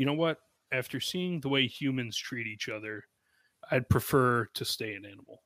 you know what? After seeing the way humans treat each other, I'd prefer to stay an animal.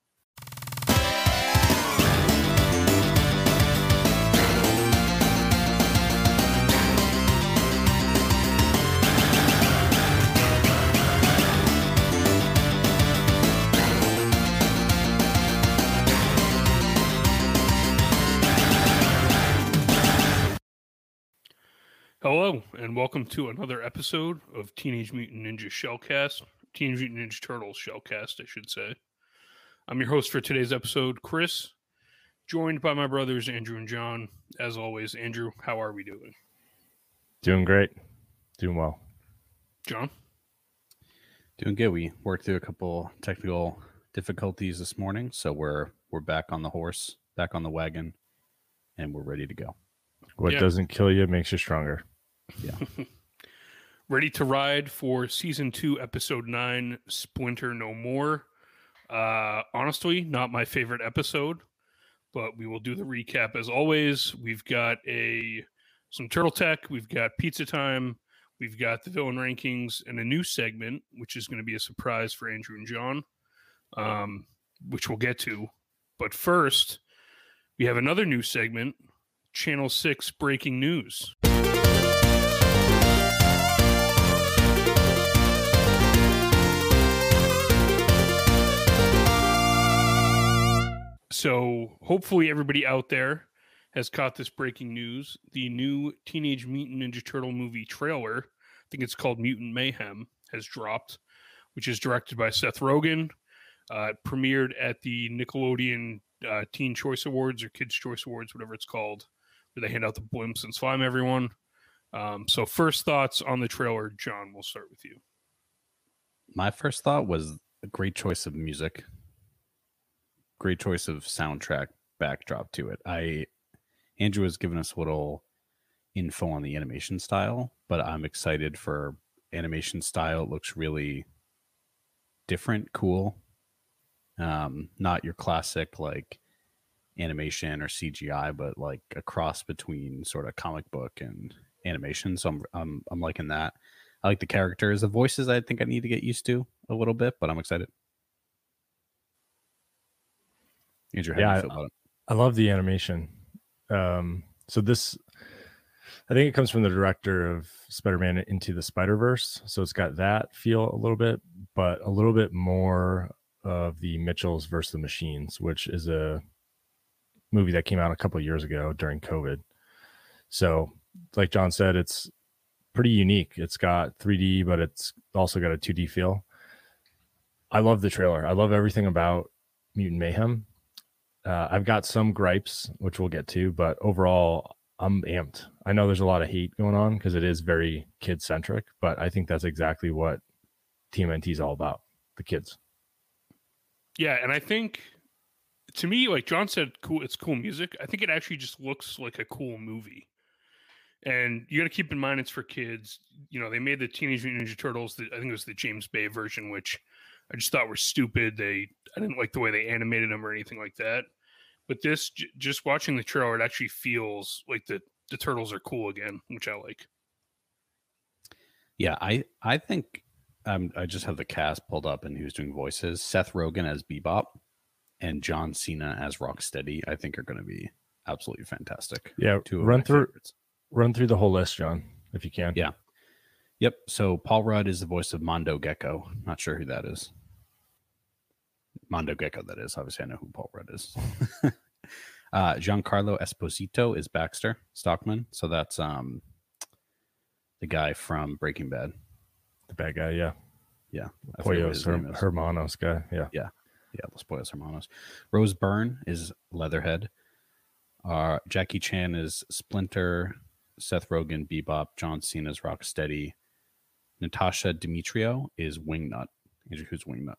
Hello, and welcome to another episode of Teenage Mutant Ninja Shellcast, Teenage Mutant Ninja Turtles Shellcast, I should say. I'm your host for today's episode, Chris, joined by my brothers Andrew and Jon. As always, Andrew, how are we doing? Doing great. Doing well. Jon? Doing good. We worked through a couple technical difficulties this morning, so we're we're back on the horse, back on the wagon, and we're ready to go. What Yeah. doesn't kill you makes you stronger. Ready to ride for season two, episode nine, Splinter No More. Uh, honestly, not my favorite episode, but we will do the recap as always. We've got a some turtle tech, we've got pizza time, we've got the villain rankings, and a new segment, which is going to be a surprise for Andrew and Jon, um, which we'll get to. But first, we have another new segment, Channel Six breaking news. So hopefully everybody out there has caught this breaking news. The new Teenage Mutant Ninja Turtle movie trailer, I think it's called Mutant Mayhem, has dropped, which is directed by Seth Rogen. Uh, it premiered at the Nickelodeon uh, Teen Choice Awards or Kids Choice Awards, whatever it's called, where they hand out the blimps and slime everyone. Um, so first thoughts on the trailer, Jon. We'll start with you. My first thought was a great choice of music, great choice of soundtrack backdrop to it. I Andrew has given us a little info on the animation style, but I'm excited for animation style. It looks really different, cool. Um, not your classic like animation or CGI, but like a cross between sort of comic book and animation. So I'm I'm I'm liking that. I like the characters. The voices I think I need to get used to a little bit, but I'm excited. Andrew, Yeah, I- you feel about it? I love the animation. Um, so this, I think it comes from the director of Spider-Man Into the Spider-Verse. So it's got that feel a little bit, but a little bit more of the Mitchells versus the Machines, which is a movie that came out a couple years ago during COVID. So, like Jon said, it's pretty unique. It's got 3D, but it's also got a 2D feel. I love the trailer. I love everything about Mutant Mayhem. Uh, I've got some gripes, which we'll get to, but overall, I'm amped. I know there's a lot of hate going on because it is very kid centric, but I think that's exactly what TMNT is all about the kids. Yeah, and I think to me, like Jon said, cool. It's cool music. I think it actually just looks like a cool movie. And you got to keep in mind it's for kids. You know, they made the Teenage Mutant Ninja Turtles. The, I think it was the James Bay version, which I just thought were stupid. They I didn't like the way they animated them or anything like that. But this, j- just watching the trailer, it actually feels like the the turtles are cool again, which I like. Yeah, I I think um, I just have the cast pulled up and who's doing voices. Seth Rogen as Bebop and John Cena as Rocksteady. I think are going to be absolutely fantastic. Yeah, Two run through favorites. run through the whole list, Jon, if you can. Yeah. Yep. So Paul Rudd is the voice of Mondo Gecko. Not sure who that is. Mondo Gecko, that is. Obviously, I know who Paul Rudd is. uh, Giancarlo Esposito is Baxter Stockman. So that's um the guy from Breaking Bad. the bad guy. Yeah, Yeah. I forget what Pollos his name Her- Hermanos guy. Yeah, Yeah, Yeah, Los Pollos Hermanos. Rose Byrne is Leatherhead. Uh, Jackie Chan is Splinter. Seth Rogen, Bebop. John Cena's Rocksteady. Natasha Demetriou is Wingnut. Andrew, who's Wingnut?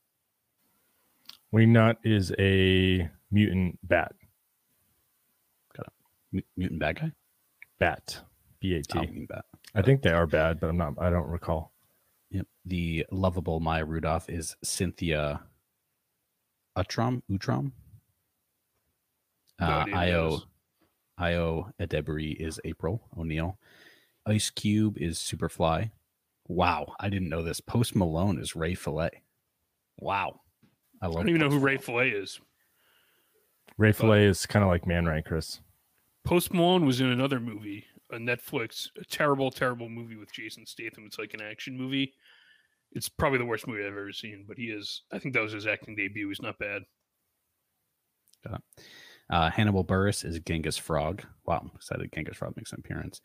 Wingnut is a mutant bat. Got it. M- Mutant Bad Guy? Bat. B A Oh, T. Bat. I think they are bad, but I'm not. I don't recall. Yep. The lovable Maya Rudolph is Cynthia Utrom. Utrom. No Uh, idea Ayo is. Ayo Edebiri is April O'Neill. Ice Cube is Superfly. Wow, I didn't know this. Post Malone is Ray Fillet. Wow, I I love. don't even know who Post Ray Malone. Fillet is. Ray Fillet is kind of like Man Ray, Chris. Post Malone was in another movie, a Netflix, a terrible, terrible movie with Jason Statham. It's like an action movie. It's probably the worst movie I've ever seen, but he is. I think that was his acting debut. He's not bad. Uh, Hannibal Buress is Genghis Frog. Wow, I'm excited Genghis Frog makes an appearance.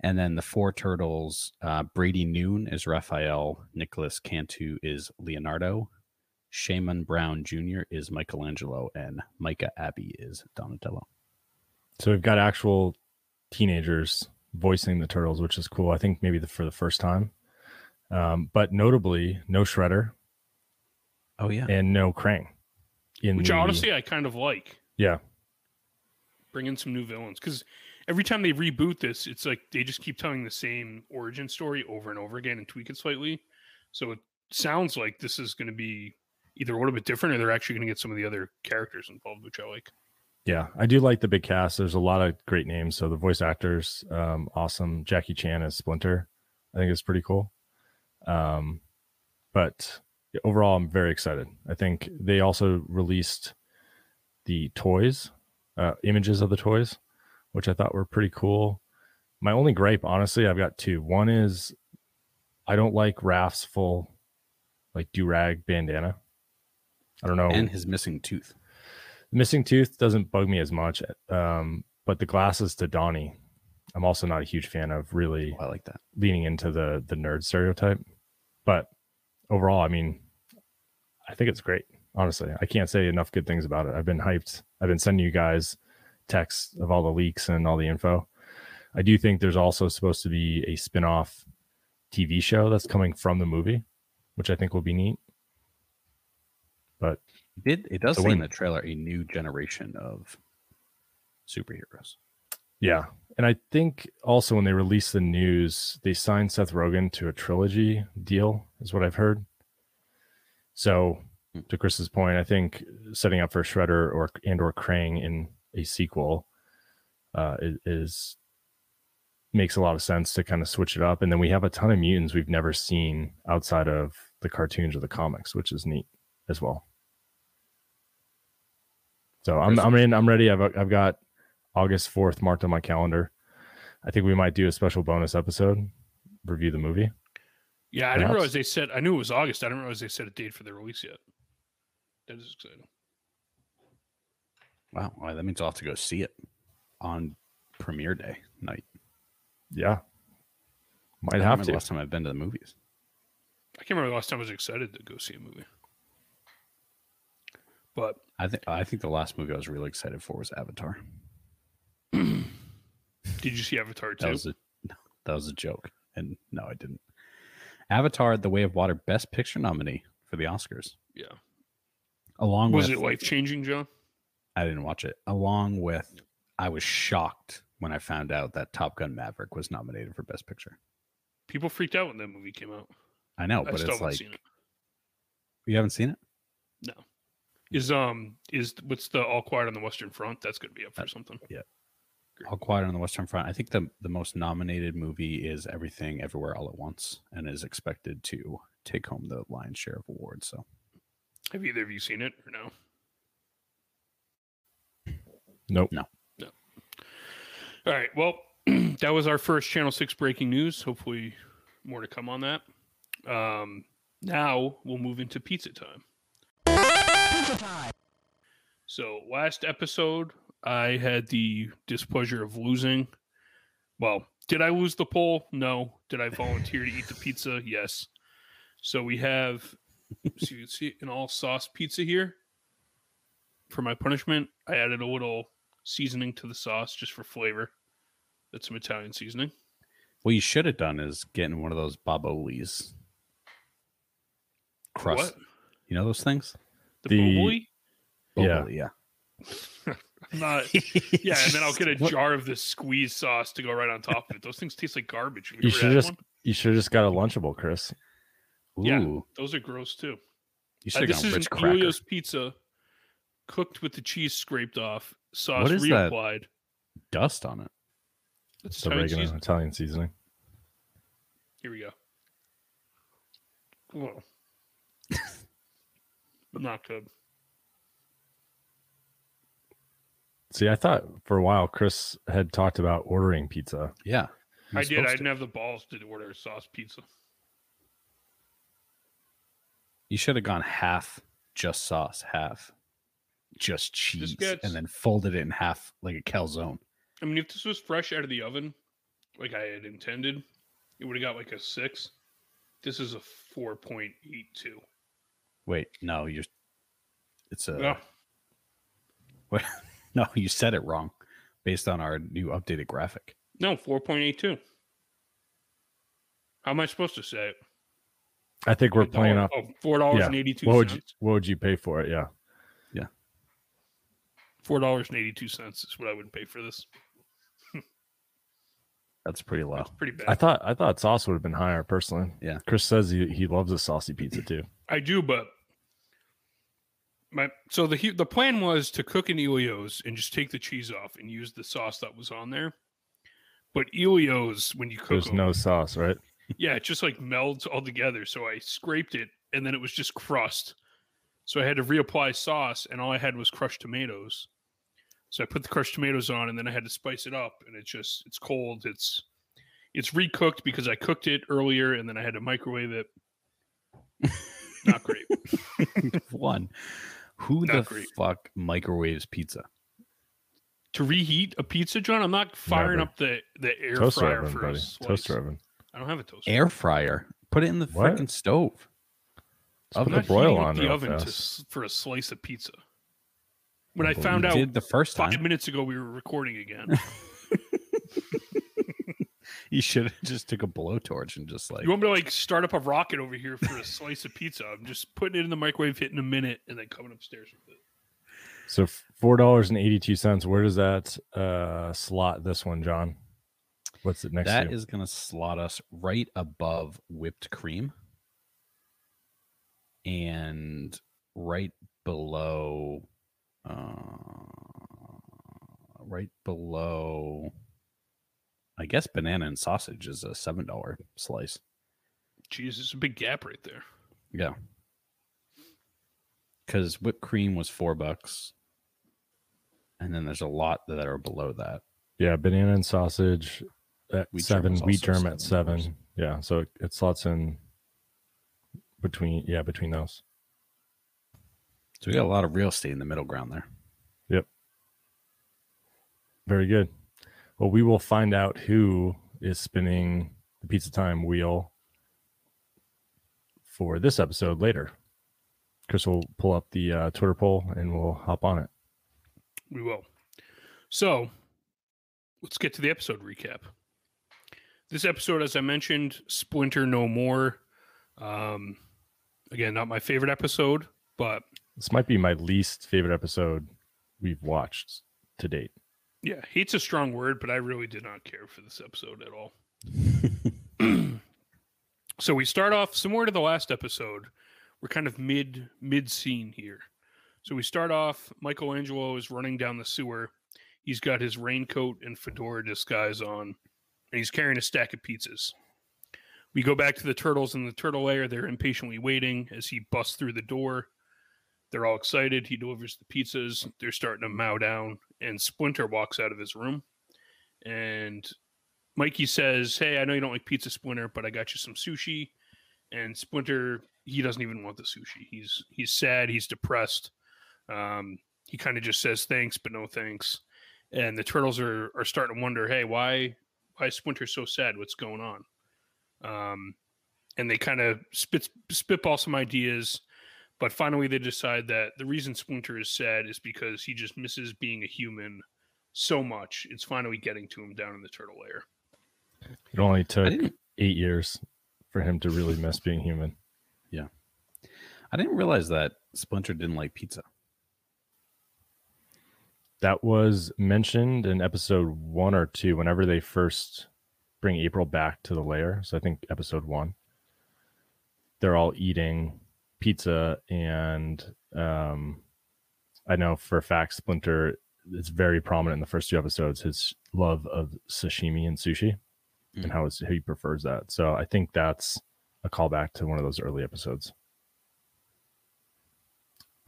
And then the four turtles, uh, Brady Noon is Raphael, Nicholas Cantu is Leonardo, Shamon Brown Jr. is Michelangelo, and Micah Abbey is Donatello. So we've got actual teenagers voicing the turtles, which is cool. I think maybe the, for the first time. Um, but notably, no Shredder Oh yeah. and no Krang. In Which the- honestly, I kind of like. yeah, Bring in some new villains because every time they reboot this, it's like they just keep telling the same origin story over and over again and tweak it slightly. So it sounds like this is going to be either a little bit different or they're actually going to get some of the other characters involved, which I like. yeah, I do like the big cast. There's a lot of great names. So the voice actors, um, awesome. Jackie Chan as Splinter, I think it's pretty cool. Um, but overall, I'm very excited. I think they also released the toys, uh, images of the toys, which I thought were pretty cool. My only gripe, honestly, I've got two. One is I don't like Raph's full like do rag bandana. I don't know. And his missing tooth. The missing tooth doesn't bug me as much. Um, but the glasses to Donnie, I'm also not a huge fan of really Oh, I like that. leaning into the the nerd stereotype. But overall, I mean, I think it's great. Honestly, I can't say enough good things about it. I've been hyped. I've been sending you guys texts of all the leaks and all the info. I do think there's also supposed to be a spin-off TV show that's coming from the movie, which I think will be neat. But It did it does say in the trailer a new generation of superheroes. Yeah. And I think also when they released the news, they signed Seth Rogen to a trilogy deal, is what I've heard. So. To Chris's point, I think setting up for Shredder or and or Krang in a sequel uh, is, is makes a lot of sense to kind of switch it up. And then we have a ton of mutants we've never seen outside of the cartoons or the comics, which is neat as well. So I'm I'm in. I'm ready. I've I've got August fourth marked on my calendar. I think we might do a special bonus episode, review the movie. Yeah, I didn't realize they said. I knew it was August. I didn't realize they set a date for the release yet. That is exciting. Wow, well, that means I'll have to go see it on premiere day night. Yeah, might I have to. the last time I've been to the movies. I can't remember the last time I was excited to go see a movie. But I think I think the last movie I was really excited for was Avatar. did you see Avatar That was a that was a joke, and no, I didn't. Avatar: The Way of Water, Best Picture nominee for the Oscars, yeah. Along Was with it life changing, Jon? I didn't watch it. Along with, I was shocked when I found out that Top Gun Maverick was nominated for Best Picture. People freaked out when that movie came out. I know, I but it's like seen it. you haven't seen it. No, is um is what's the All Quiet on the Western Front? That's going to be up for something. All Quiet on the Western Front. I think the the most nominated movie is Everything Everywhere All at Once, and is expected to take home the lion's share of awards. So Have either of you seen it or no? Nope. No. No. All right. Well, that was our first Channel Six breaking news. Hopefully, more to come on that. Um, now we'll move into pizza time. So, last episode, I had the displeasure of losing. Well, did I lose the poll? No. Did I volunteer to eat the pizza? Yes. So we have, so you can see an all sauce pizza here. For my punishment, I added a little seasoning to the sauce just for flavor. That's some Italian seasoning. what you should have done is getting one of those Boboli's crust. What? You know those things? The, The- boboli? Yeah. Boboli, yeah. I'm not. Yeah, and then I'll get a What- jar of this squeeze sauce to go right on top of it. Those things taste like garbage. Have You ever should just one? you should have just got a lunchable, Chris. Ooh, Yeah. Those are gross too. should Uh, this is rich an cracker. Elio's pizza, cooked with the cheese scraped off, sauce What is that? reapplied. Dust on it. That's It's Italian oregano seasoning. Italian seasoning. Here we go. Well, not good. See, I thought for a while Chris had talked about ordering pizza. Yeah. I did. I didn't have the balls to order a sauce pizza. You should have gone half just sauce, half just cheese, gets- and then folded it in half like a calzone. I mean, if this was fresh out of the oven, like I had intended, it would have got like a six. This is a four point eight two. Wait, no, you're. It's a Yeah, What? No, you said it wrong, based on our new updated graphic. no, four point eight two. How am I supposed to say it? I think we're playing off. Oh, four dollars Yeah. and eighty two What would you. What would you pay for it? Yeah, yeah. Four dollars and eighty two cents is what I would pay for this. That's pretty low. That's pretty bad. I thought I thought sauce would have been higher personally. Yeah. Chris says he, he loves a saucy pizza too. I do, but my so the the plan was to cook an Elio's and just take the cheese off and use the sauce that was on there. But Elio's, when you cook There's them, no sauce, right? Yeah, it just like melds all together. So I scraped it and then it was just crust. So I had to reapply sauce and all I had was crushed tomatoes. So I put the crushed tomatoes on and then I had to spice it up and it's just it's cold. It's it's recooked because I cooked it earlier and then I had to microwave it. Not great. One, who Not the great. fuck microwaves pizza? to reheat a pizza, Jon, I'm not firing Never. up the, the air Toaster fryer oven, for buddy. a slice. Toaster oven. I don't have a toaster. Air fryer. Put it in the What? freaking stove. Just Of put I'm the not broil on the real oven to, fast. s- for a slice of pizza. When I found You out did the first five time. minutes ago we were recording again. You should have just took a blowtorch and just like you want me to like start up a rocket over here for a slice of pizza? I'm just putting it in the microwave, hitting a minute, and then coming upstairs with it. So four dollars and eighty two cents. Where does that uh slot this one, Jon? What's it next that to? is going to slot us right above whipped cream and right below uh right below I guess banana and sausage is a seven dollar slice. Jeez, it's a big gap right there. Yeah. Because whipped cream was four bucks. And then there's a lot that are below that. yeah, banana and sausage at Wheat seven. was Wheat also germ at $7. seven. Yeah, so it, it slots in between. Yeah, between those. So we got a lot of real estate in the middle ground there. Yep. Very good. Well, we will find out who is spinning the pizza time wheel for this episode later. Chris will pull up the uh, Twitter poll and we'll hop on it. We will. So, let's get to the episode recap. This episode, as I mentioned, Splinter No More. Um, again, not my favorite episode, but This might be my least favorite episode we've watched to date. yeah, hate's a strong word, but I really did not care for this episode at all. so we start off similar to the last episode. We're kind of mid mid scene here. So we start off. Michelangelo is running down the sewer. He's got his raincoat and fedora disguise on, and he's carrying a stack of pizzas. We go back to the turtles in the turtle lair. They're impatiently waiting as he busts through the door. They're all excited. He delivers the pizzas. They're starting to mow down, and Splinter walks out of his room. And Mikey says, Hey, I know you don't like pizza, Splinter, but I got you some sushi. And Splinter, he doesn't even want the sushi. He's he's sad. He's depressed. Um, he kind of just says thanks, but no thanks. And the turtles are are starting to wonder, hey, why why is Splinter so sad? What's going on? Um, and they kind of spit spitball some ideas, but finally they decide that the reason Splinter is sad is because he just misses being a human so much. It's finally getting to him down in the turtle lair. It only took eight years for him to really miss being human. Yeah. I didn't realize that Splinter didn't like pizza. That was mentioned in episode one or two, whenever they first bring April back to the lair. So I think episode one. They're all eating pizza, and um, I know for a fact Splinter is very prominent in the first two episodes. His love of sashimi and sushi, and how, how is- he prefers that. So I think that's a callback to one of those early episodes.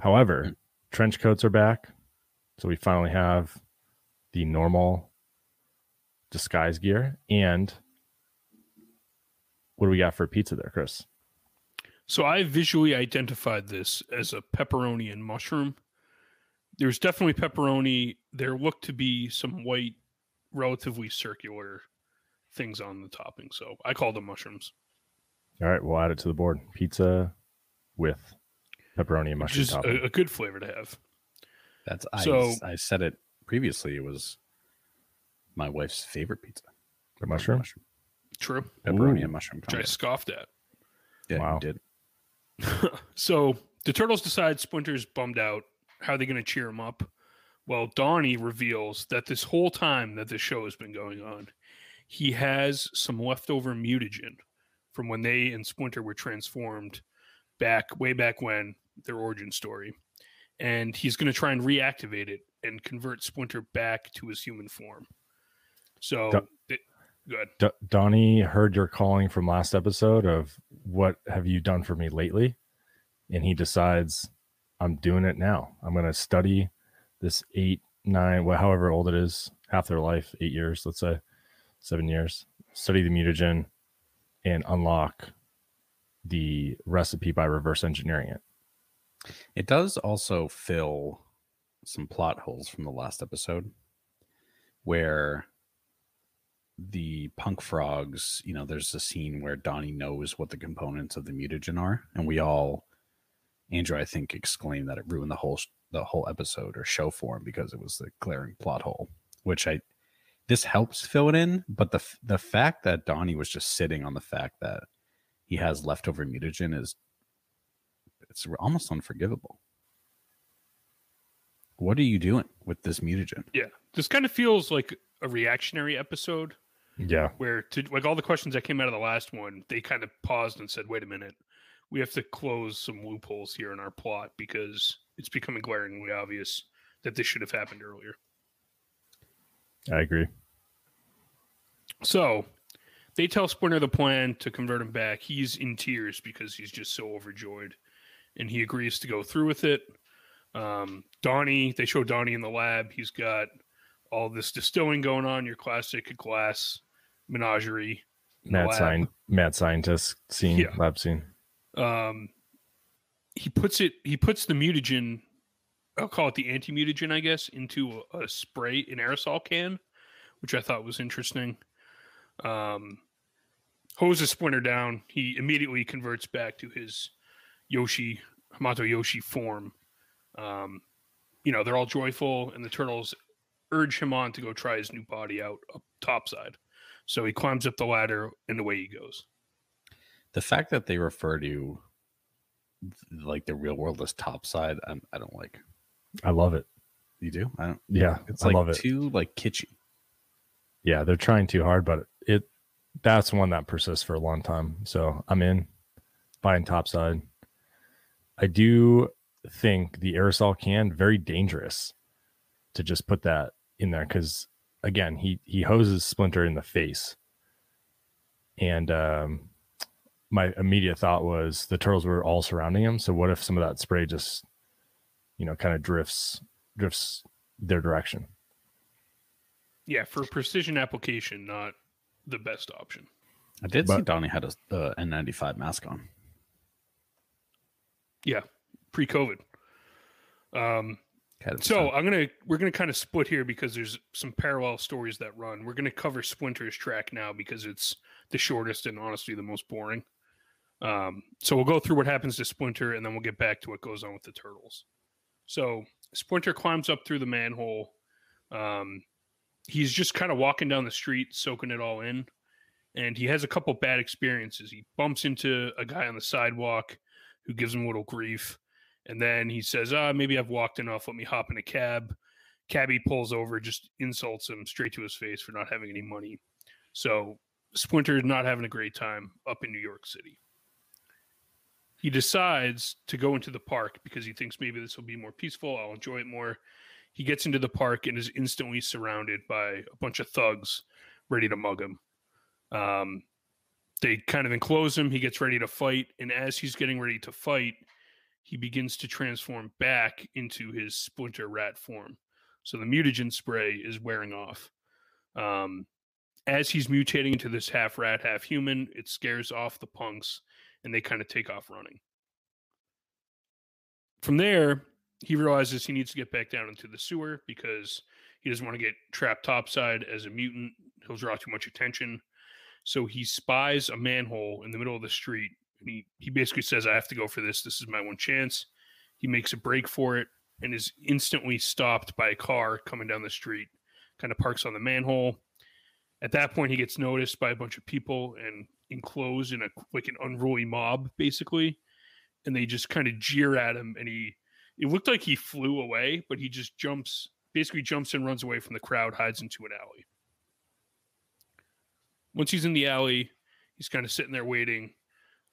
However, Mm. trench coats are back. So we finally have the normal disguise gear. And what do we got for pizza there, Chris? So I visually identified this as a pepperoni and mushroom. There's definitely pepperoni. There looked to be some white, relatively circular things on the topping. So I call them mushrooms, All right, we'll add it to the board. Pizza with pepperoni and mushroom is topping. a, a good flavor to have. That's I, So- I said it previously. It was my wife's favorite pizza. The mushroom? True, pepperoni Ooh. and mushroom. which I combo. scoffed at. Yeah, Wow. did. so the turtles decide Splinter's bummed out. How are they going to cheer him up? Well, Donnie reveals that this whole time that the show has been going on, he has some leftover mutagen from when they and Splinter were transformed back way back when their origin story. And he's going to try and reactivate it and convert Splinter back to his human form. So, Don- it, good. D- Donnie heard your calling from last episode of what have you done for me lately? And he decides, I'm doing it now. I'm going to study this eight, nine, well, however old it is, half their life, eight years, let's say, seven years, study the mutagen and unlock the recipe by reverse engineering it. It does also fill some plot holes from the last episode where the punk frogs, you know, there's a scene where Donnie knows what the components of the mutagen are, and we all Andrew, I think, exclaimed that it ruined the whole the whole episode or show for him because it was the glaring plot hole. Which I this helps fill it in, but the the fact that Donnie was just sitting on the fact that he has leftover mutagen is it's almost unforgivable. What are you doing with this mutagen? Yeah. This kind of feels like a reactionary episode Yeah. where to like all the questions that came out of the last one, they kind of paused and said, "Wait a minute, we have to close some loopholes here in our plot because it's becoming glaringly obvious that this should have happened earlier." I agree. So they tell Splinter the plan to convert him back. He's in tears because he's just so overjoyed, and he agrees to go through with it. Um, Donnie, they show Donnie in the lab. He's got all this distilling going on. Your classic glass menagerie. Mad, sci- mad scientist scene, Yeah. lab scene. um he puts it he puts the mutagen i'll call it the anti-mutagen i guess into a, a spray an aerosol can which i thought was interesting um hoses splinter down he immediately converts back to his yoshi hamato yoshi form um you know they're all joyful and the turtles urge him on to go try his new body out up topside so he climbs up the ladder and away he goes The fact that they refer to like the real world as topside, I'm, I don't like. I love it. You do? I don't. Yeah. It's I like love it. too like kitschy. yeah, they're trying too hard, but it that's one that persists for a long time. So I'm in buying topside. I do think the aerosol can very dangerous to just put that in there because again he he hoses Splinter in the face, and um, my immediate thought was the turtles were all surrounding him. So what if some of that spray just you know kind of drifts drifts their direction? Yeah, for precision application, not the best option. I did see Donnie had a uh, N95 mask on. Yeah, pre-COVID. Um, Had it so. I'm gonna we're gonna kind of split here because there's some parallel stories that run. We're gonna cover Splinter's track now because it's the shortest and honestly the most boring. Um, so we'll go through what happens to Splinter and then we'll get back to what goes on with the turtles. So Splinter climbs up through the manhole. Um, he's just kind of walking down the street, soaking it all in, and he has a couple bad experiences. He bumps into a guy on the sidewalk who gives him a little grief. And then he says, ah, maybe I've walked enough. Let me hop in a cab. Cabby pulls over, just insults him straight to his face for not having any money. So Splinter is not having a great time up in New York City. He decides to go into the park because he thinks maybe this will be more peaceful. I'll enjoy it more. He gets into the park and is instantly surrounded by a bunch of thugs ready to mug him. Um, they kind of enclose him. He gets ready to fight, and as he's getting ready to fight, he begins to transform back into his splinter rat form. So the mutagen spray is wearing off. Um, as he's mutating into this half rat, half human, it scares off the punks, and they kind of take off running. From there, he realizes he needs to get back down into the sewer because he doesn't want to get trapped topside as a mutant. He'll draw too much attention. So he spies a manhole in the middle of the street. And he, he basically says, I have to go for this. This is my one chance. He makes a break for it and is instantly stopped by a car coming down the street, kind of parks on the manhole. At that point, he gets noticed by a bunch of people and enclosed in a like an unruly mob, basically. And they just kind of jeer at him. And he, it looked like he flew away, but he just jumps, basically jumps and runs away from the crowd, hides into an alley. Once he's in the alley, he's kind of sitting there waiting.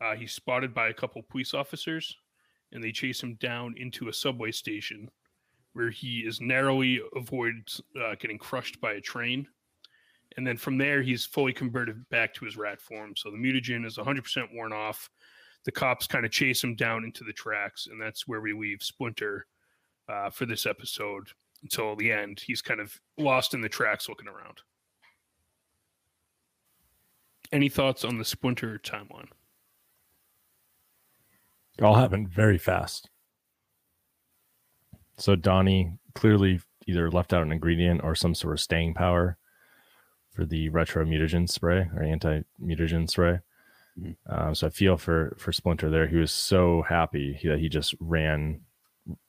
Uh, he's spotted by a couple police officers, and they chase him down into a subway station, where he is narrowly avoids uh, getting crushed by a train. And then from there, he's fully converted back to his rat form. So the mutagen is 100% worn off. The cops kind of chase him down into the tracks, and that's where we leave Splinter uh, for this episode until the end. He's kind of lost in the tracks looking around. Any thoughts on the Splinter timeline? It all happened very fast. So Donnie clearly either left out an ingredient or some sort of staying power for the retro mutagen spray or anti mutagen spray. Mm-hmm. Um, so I feel for for Splinter there. He was so happy that he just ran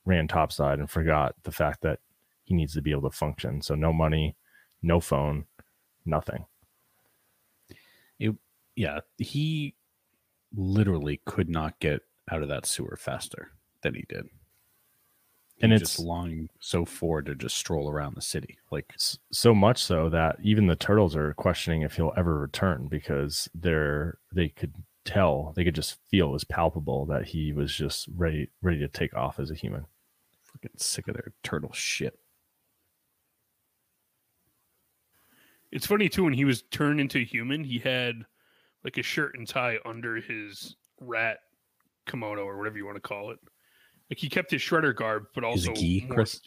ran topside and forgot the fact that he needs to be able to function. So no money, no phone, nothing. It, yeah, he literally could not get out of that sewer faster than he did. He and it's just longing so forward to just stroll around the city. Like so much so that even the turtles are questioning if he'll ever return because they're they could tell, they could just feel it was palpable that he was just ready ready to take off as a human. Fucking sick of their turtle shit. It's funny too when he was turned into a human, he had like a shirt and tie under his rat kimono or whatever you want to call it. Like he kept his shredder garb, but also his gi, morphed, Chris.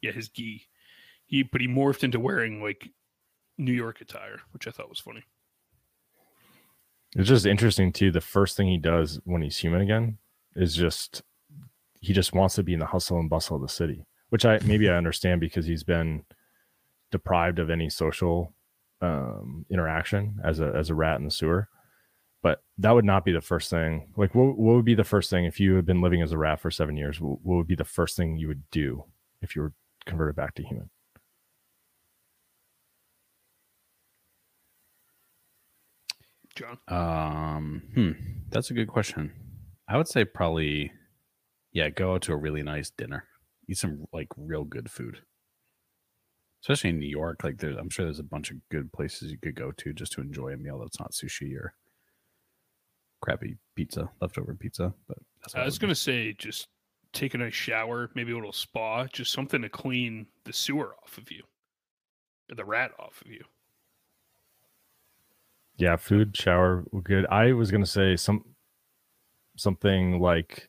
Yeah, his gi. He but he morphed into wearing like New York attire, which I thought was funny. It's just interesting too. The first thing he does when he's human again is just he just wants to be in the hustle and bustle of the city, which I maybe I understand because he's been deprived of any social um, interaction as a as a rat in the sewer but that would not be the first thing. Like, what, what would be the first thing if you had been living as a rat for seven years? What, what would be the first thing you would do if you were converted back to human? Jon, Um, hmm, that's a good question. I would say probably, yeah, go out to a really nice dinner, eat some like real good food, especially in New York. Like, there's, I'm sure there's a bunch of good places you could go to just to enjoy a meal that's not sushi or crappy pizza, leftover pizza. But that's I was gonna say just take a nice shower, maybe a little spa, just something to clean the sewer off of you, or the rat off of you. Yeah, food, shower, good. I was gonna say some something like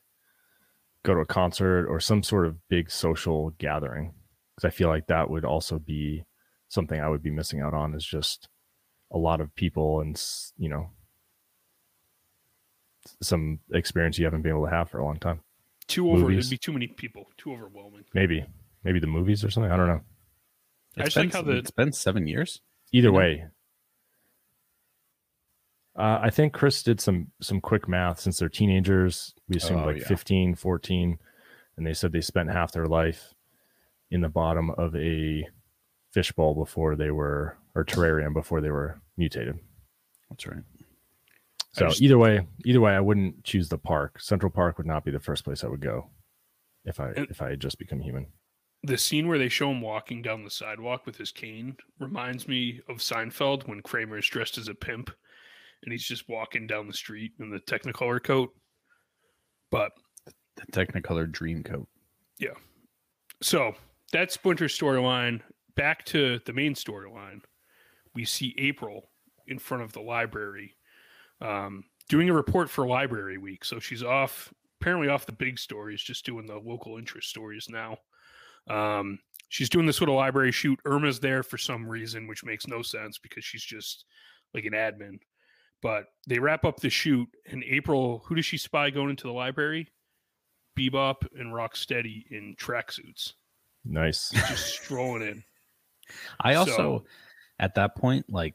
go to a concert or some sort of big social gathering because I feel like that would also be something I would be missing out on is just a lot of people and you know some experience you haven't been able to have for a long time. Too over, movies. it'd be too many people, too overwhelming. Maybe, maybe the movies or something. I don't know. It's been, like how the, it's been seven years. Either way, uh, I think Chris did some some quick math since they're teenagers. We assumed oh, like yeah. 15, 14, and they said they spent half their life in the bottom of a fishbowl before they were or terrarium before they were mutated. That's right. So just, either way, either way, I wouldn't choose the park. Central Park would not be the first place I would go if I if I had just become human. The scene where they show him walking down the sidewalk with his cane reminds me of Seinfeld when Kramer is dressed as a pimp and he's just walking down the street in the Technicolor coat. But the Technicolor dream coat. Yeah. So that's Splinter storyline. Back to the main storyline. We see April in front of the library um, doing a report for Library Week. So she's off, apparently off the big stories, just doing the local interest stories now. Um, she's doing this little library shoot. Irma's there for some reason, which makes no sense because she's just like an admin. But they wrap up the shoot, and April, who does she spy going into the library? Bebop and Rocksteady in tracksuits, Nice. just strolling in. I also, So- at that point, like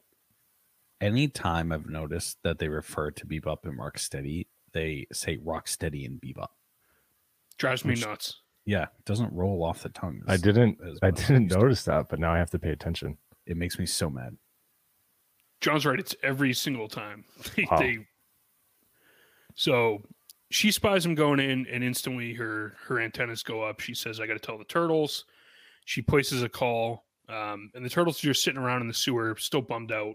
anytime I've noticed that they refer to Bebop and Rocksteady, they say Rocksteady and Bebop. Drives me Which- nuts. Yeah, it doesn't roll off the tongue. I didn't as I well as it didn't notice that, but now I have to pay attention. It makes me so mad. Jon's right. It's every single time. Wow. they- so she spies him going in, and instantly her her antennas go up. She says, "I got to tell the turtles." She places a call, um, and the turtles are just sitting around in the sewer, still bummed out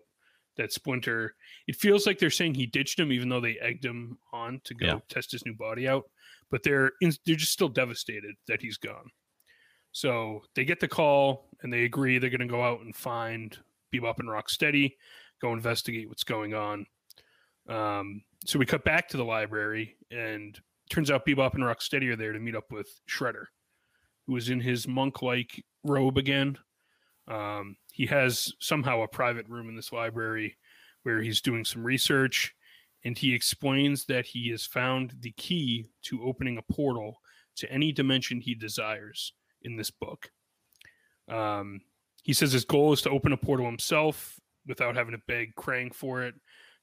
that Splinter. It feels like they're saying he ditched him, even though they egged him on to go Yeah. test his new body out. But they're in, they're just still devastated that he's gone. So they get the call and they agree they're going to go out and find Bebop and Rocksteady, go investigate what's going on. Um, so we cut back to the library, and turns out Bebop and Rocksteady are there to meet up with Shredder, who is in his monk-like robe again. Um, he has somehow a private room in this library where he's doing some research, and he explains that he has found the key to opening a portal to any dimension he desires in this book. Um, he says his goal is to open a portal himself without having to beg Krang for it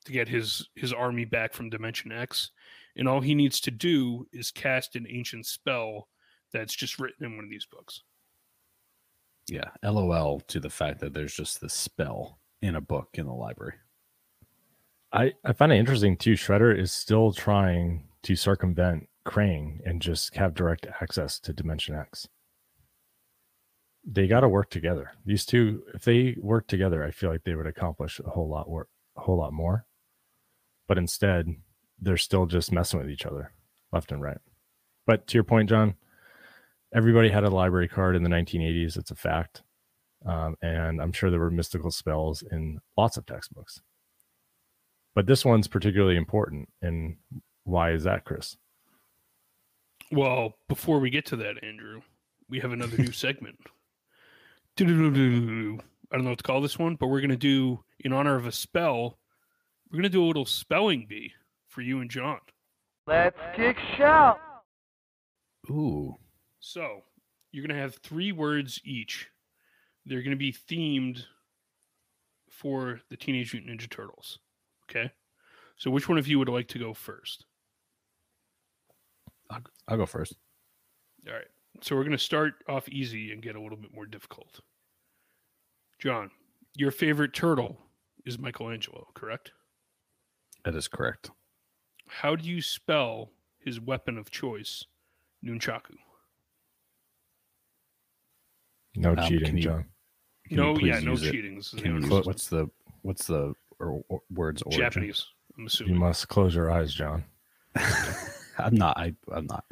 to get his his army back from Dimension X, and all he needs to do is cast an ancient spell that's just written in one of these books. Yeah, LOL to the fact that there's just this spell in a book in the library. I, I find it interesting too. Shredder is still trying to circumvent Krang and just have direct access to Dimension X. They got to work together. These two, if they work together, I feel like they would accomplish a whole lot work, a whole lot more. But instead, they're still just messing with each other, left and right. But to your point, Jon, everybody had a library card in the 1980s. It's a fact, um, and I'm sure there were mystical spells in lots of textbooks but this one's particularly important. And why is that, Chris? Well, before we get to that, Andrew, we have another new segment. I don't know what to call this one, but we're going to do, in honor of a spell, we're going to do a little spelling bee for you and Jon. Let's kick shout. Ooh, So you're going to have three words each. They're going to be themed for the Teenage Mutant Ninja Turtles. Okay. So which one of you would like to go first? I'll, I'll go first. All right. So we're going to start off easy and get a little bit more difficult. Jon, your favorite turtle is Michelangelo, correct? That is correct. How do you spell his weapon of choice, Nunchaku? No Um, cheating, you- Jon. No, yeah, please no cheating. This is Can the you, honest- what's the what's the or, or words origin? Japanese. I'm assuming You must close your eyes, Jon. I'm not. I, I'm not.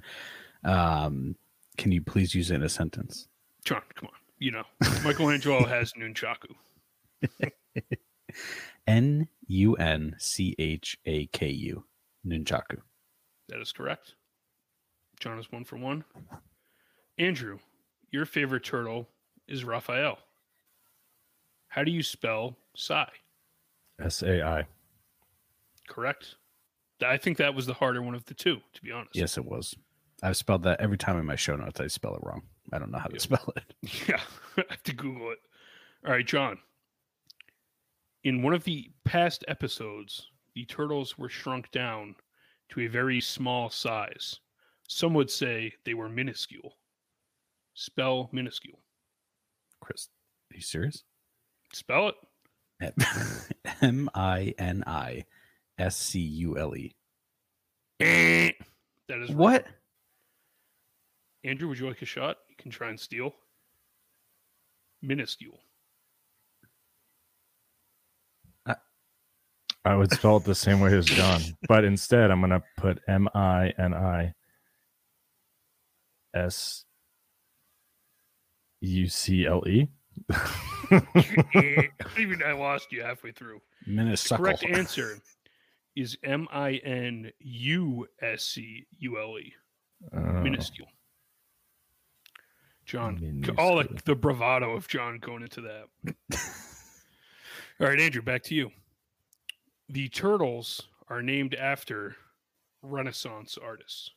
Um, can you please use it in a sentence? Jon, come on. You know, Michelangelo has Nunchaku. N U N C H A K U. Nunchaku. That is correct. Jon is one for one. Andrew, your favorite turtle is Raphael. How do you spell Sai? S A I. Correct. I think that was the harder one of the two, to be honest. Yes, it was. I've spelled that every time in my show notes. I spell it wrong. I don't know how to spell it. Yeah, I have to Google it. All right, Jon. In one of the past episodes, the turtles were shrunk down to a very small size. Some would say they were minuscule. Spell minuscule. Chris, are you serious? Spell it. M I N I S C U L E. That is. What? Andrew, would you like a shot? You can try and steal. Minuscule. I would spell it the same way as Jon, but instead I'm going to put M I N I S U C L E. Even I lost you halfway through. The Minnesota. correct answer is M I N U S C U L E. Oh, Minuscule. Jon, c- all the, the bravado of Jon going into that. all right, Andrew, back to you. The turtles are named after Renaissance artists.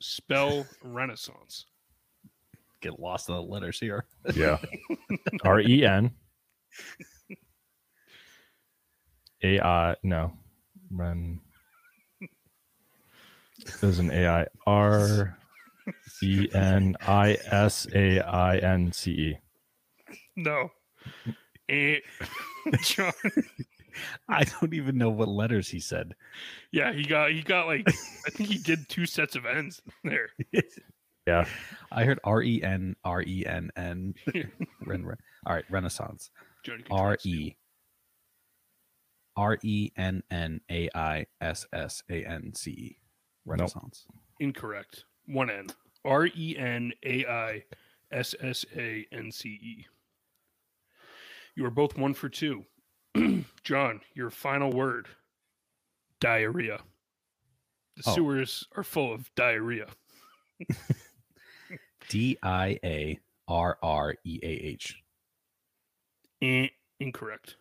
Spell Renaissance. Get lost in the letters here. yeah. R E N A I no. Ren there's an A I R E N I S A I N C E. No. Eh, Jon. I don't even know what letters he said. Yeah, he got he got like I think he did two sets of ends there. Yeah. I heard R E N R E N N. Ren- Ren- All right, Renaissance. Jon, you can try R to steal. E R E N N A I S S A N C E. Renaissance. Incorrect. One N. R E N A I S S A N C E. You are both one for two. Jon, your final word diarrhea. The Oh. sewers are full of diarrhea. D I A R R E A H. Eh, incorrect.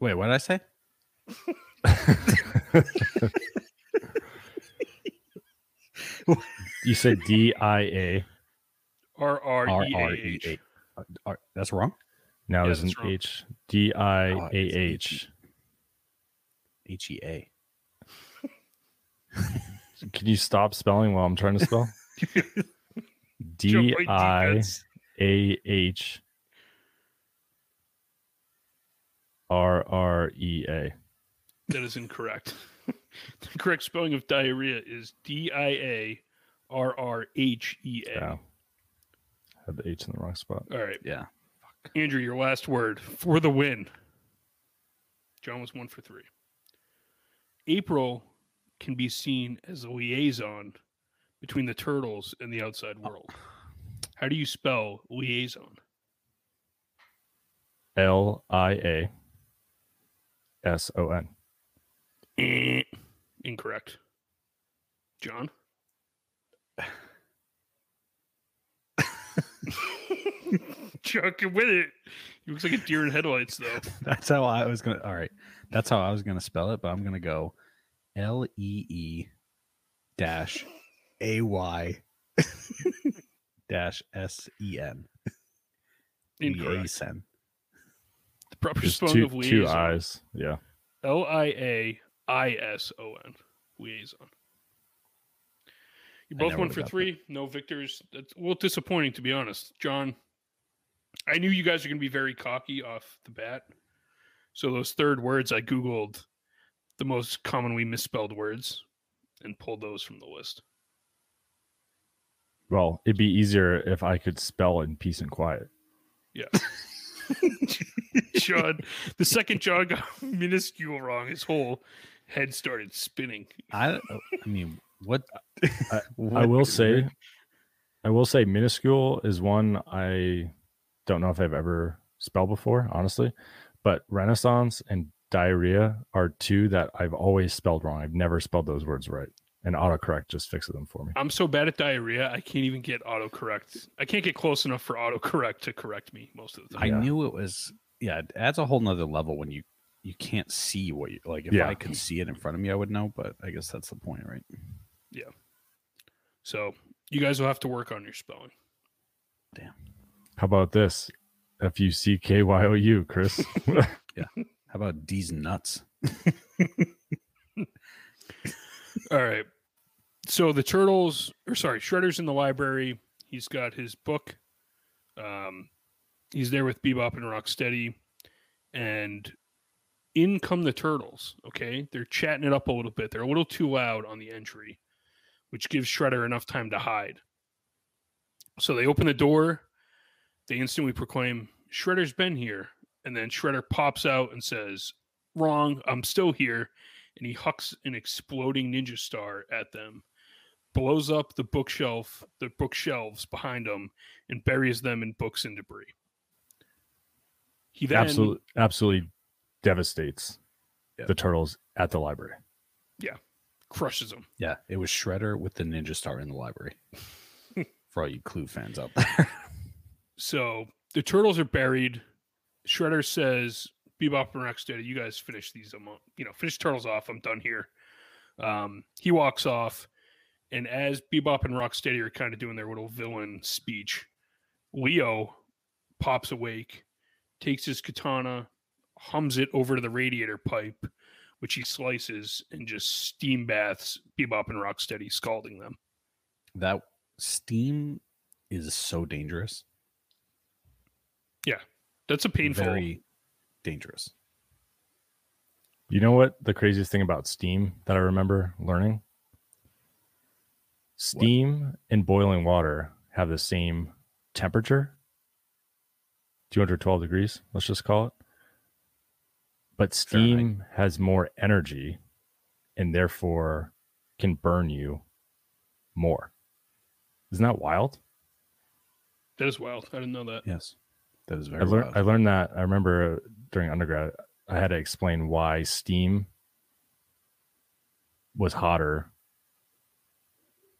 Wait, what did I say? you said D I A. R R E A H. Uh, That's wrong. Now Yeah, there's an that's wrong. H. D I A it's H. H E A. Can you stop spelling while I'm trying to spell? Joe, D wait, I defense. A H R R E A. That is incorrect. the correct spelling of diarrhea is D I A R R H E A. Yeah. Had the H in the wrong spot. All right. Yeah. Andrew, your last word for the win. Jon was one for three. April can be seen as a liaison between the turtles and the outside world. How do you spell liaison? L I A S O N. Eh, Incorrect. Jon? Jon with it. He looks like a deer in headlights, though. That's how I was gonna. All right, that's how I was gonna spell it, but I'm gonna go L E E dash A Y dash S E N. Incorrect. Liaison. The proper Just spelling two, of two eyes. Yeah. L I A I S O N. Liaison. You both never won for got that. three. No victors. That's a little disappointing, to be honest. Jon, I knew you guys are going to be very cocky off the bat. So those third words, I Googled the most commonly misspelled words and pulled those from the list. Well, it'd be easier if I could spell in peace and quiet. Yeah. Jon, the second Jon got minuscule wrong, his whole head started spinning. I I mean, what? I what will say, I will say, minuscule is one I don't know if I've ever spelled before, honestly. But Renaissance and diarrhea are two that I've always spelled wrong. I've never spelled those words right, and autocorrect just fixes them for me. I'm so bad at diarrhea, I can't even get autocorrect. I can't get close enough for autocorrect to correct me most of the I time. Yeah. knew it was. Yeah, it adds a whole nother level when you you can't see what you like. If Yeah. I could see it in front of me, I would know. But I guess that's the point, right? Yeah. So you guys will have to work on your spelling. How about this? F U C K Y O U, Chris. Yeah. How about D's nuts? All right. So the turtles, or sorry, Shredder's in the library. He's got his book. Um, he's there with Bebop and Rocksteady, and in come the turtles. Okay, they're chatting it up a little bit. They're a little too loud on the entry, which gives Shredder enough time to hide. So they open the door. They instantly proclaim, "Shredder's been here," and then Shredder pops out and says, "Wrong, I'm still here." and he hucks an exploding ninja star at them, blows up the bookshelf, the bookshelves behind him, and buries them in books and debris. He then absolutely, absolutely devastates Yeah. the turtles at the library. Yeah, crushes them. Yeah, it was Shredder with the Ninja Star in the library. For all you Clue fans out there. So the turtles are buried. Shredder says, "Bebop and Rocksteady, you guys finish these. I'm, on- you know, finish turtles off. I'm done here." Um, he walks off, and as Bebop and Rocksteady are kind of doing their little villain speech, Leo pops awake, takes his katana, hums it over to the radiator pipe, which he slices and just steam baths Bebop and Rocksteady, scalding them. that steam is so dangerous. Yeah, that's a painful. Very dangerous. You know what the craziest thing about steam that I remember learning? Steam and boiling water have the same temperature 212 degrees, let's just call it. But steam Fahrenheit. has more energy and therefore can burn you more. Isn't that wild? That is wild. I didn't know that. Yes. That is very I learned wild. I learned that I remember uh, during undergrad I had to explain why steam was hotter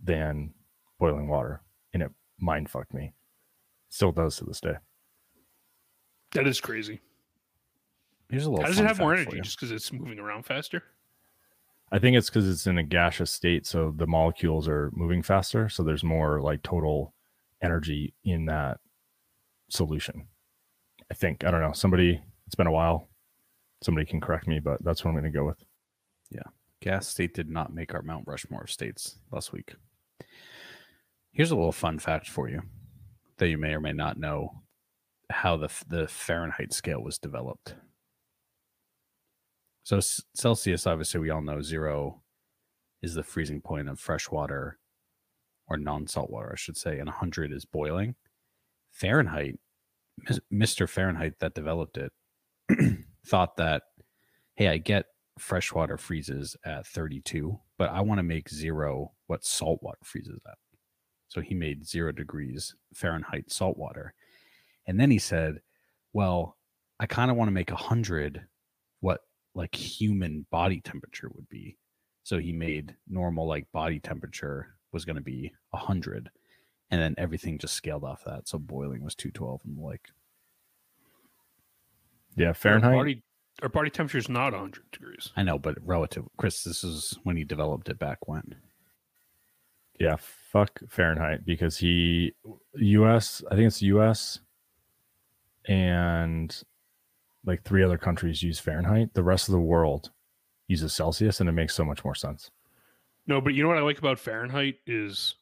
than boiling water and it mind fucked me. Still does to this day. That is crazy. Here's a little How does it have more energy? Just because it's moving around faster? I think it's because it's in a gaseous state, so the molecules are moving faster. So there's more like total energy in that solution. I think. I don't know. Somebody it's been a while. Somebody can correct me, but that's what I'm gonna go with. Yeah, Gas State did not make our Mount Rushmore of states last week. Here's a little fun fact for you that you may or may not know how the the Fahrenheit scale was developed. So Celsius, obviously, we all know zero is the freezing point of fresh water or non-salt water, I should say, and 100 is boiling. Fahrenheit, Mr. Fahrenheit that developed it, thought that, hey, I get freshwater freezes at 32, but I want to make zero what salt water freezes at. So he made zero degrees Fahrenheit salt water. And then he said, well, I kind of want to make 100 what like human body temperature would be. So he made normal like body temperature was going to be 100. And then everything just scaled off that. So boiling was 212 and like Yeah, Our Fahrenheit. body, our body temperature is not 100 degrees. I know, but relative. Chris, this is when he developed it back when. Yeah, fuck Fahrenheit because he US, I think it's US and like three other countries use Fahrenheit. The rest of the world uses Celsius and it makes so much more sense. No, but you know what I like about Fahrenheit is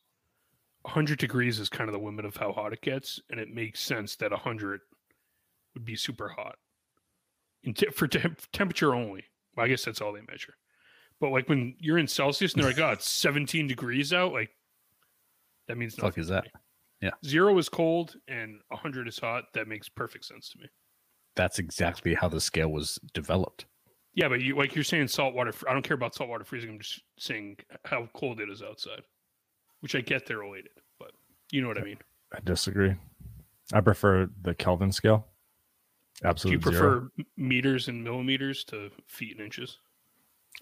100 degrees is kind of the limit of how hot it gets, and it makes sense that 100 would be super hot. In te- for temp- temperature only. Well, I guess that's all they measure. But like when you're in Celsius and they're like, oh, it's 17 degrees out, like that means Fuck is that? Yeah. Zero is cold and 100 is hot. That makes perfect sense to me. That's exactly how the scale was developed. Yeah, but you like you're saying saltwater. I don't care about saltwater freezing. I'm just saying how cold it is outside, which I get they're related, but you know what I mean. I disagree. I prefer the Kelvin scale. Absolutely. Do you prefer zero. meters and millimeters to feet and inches?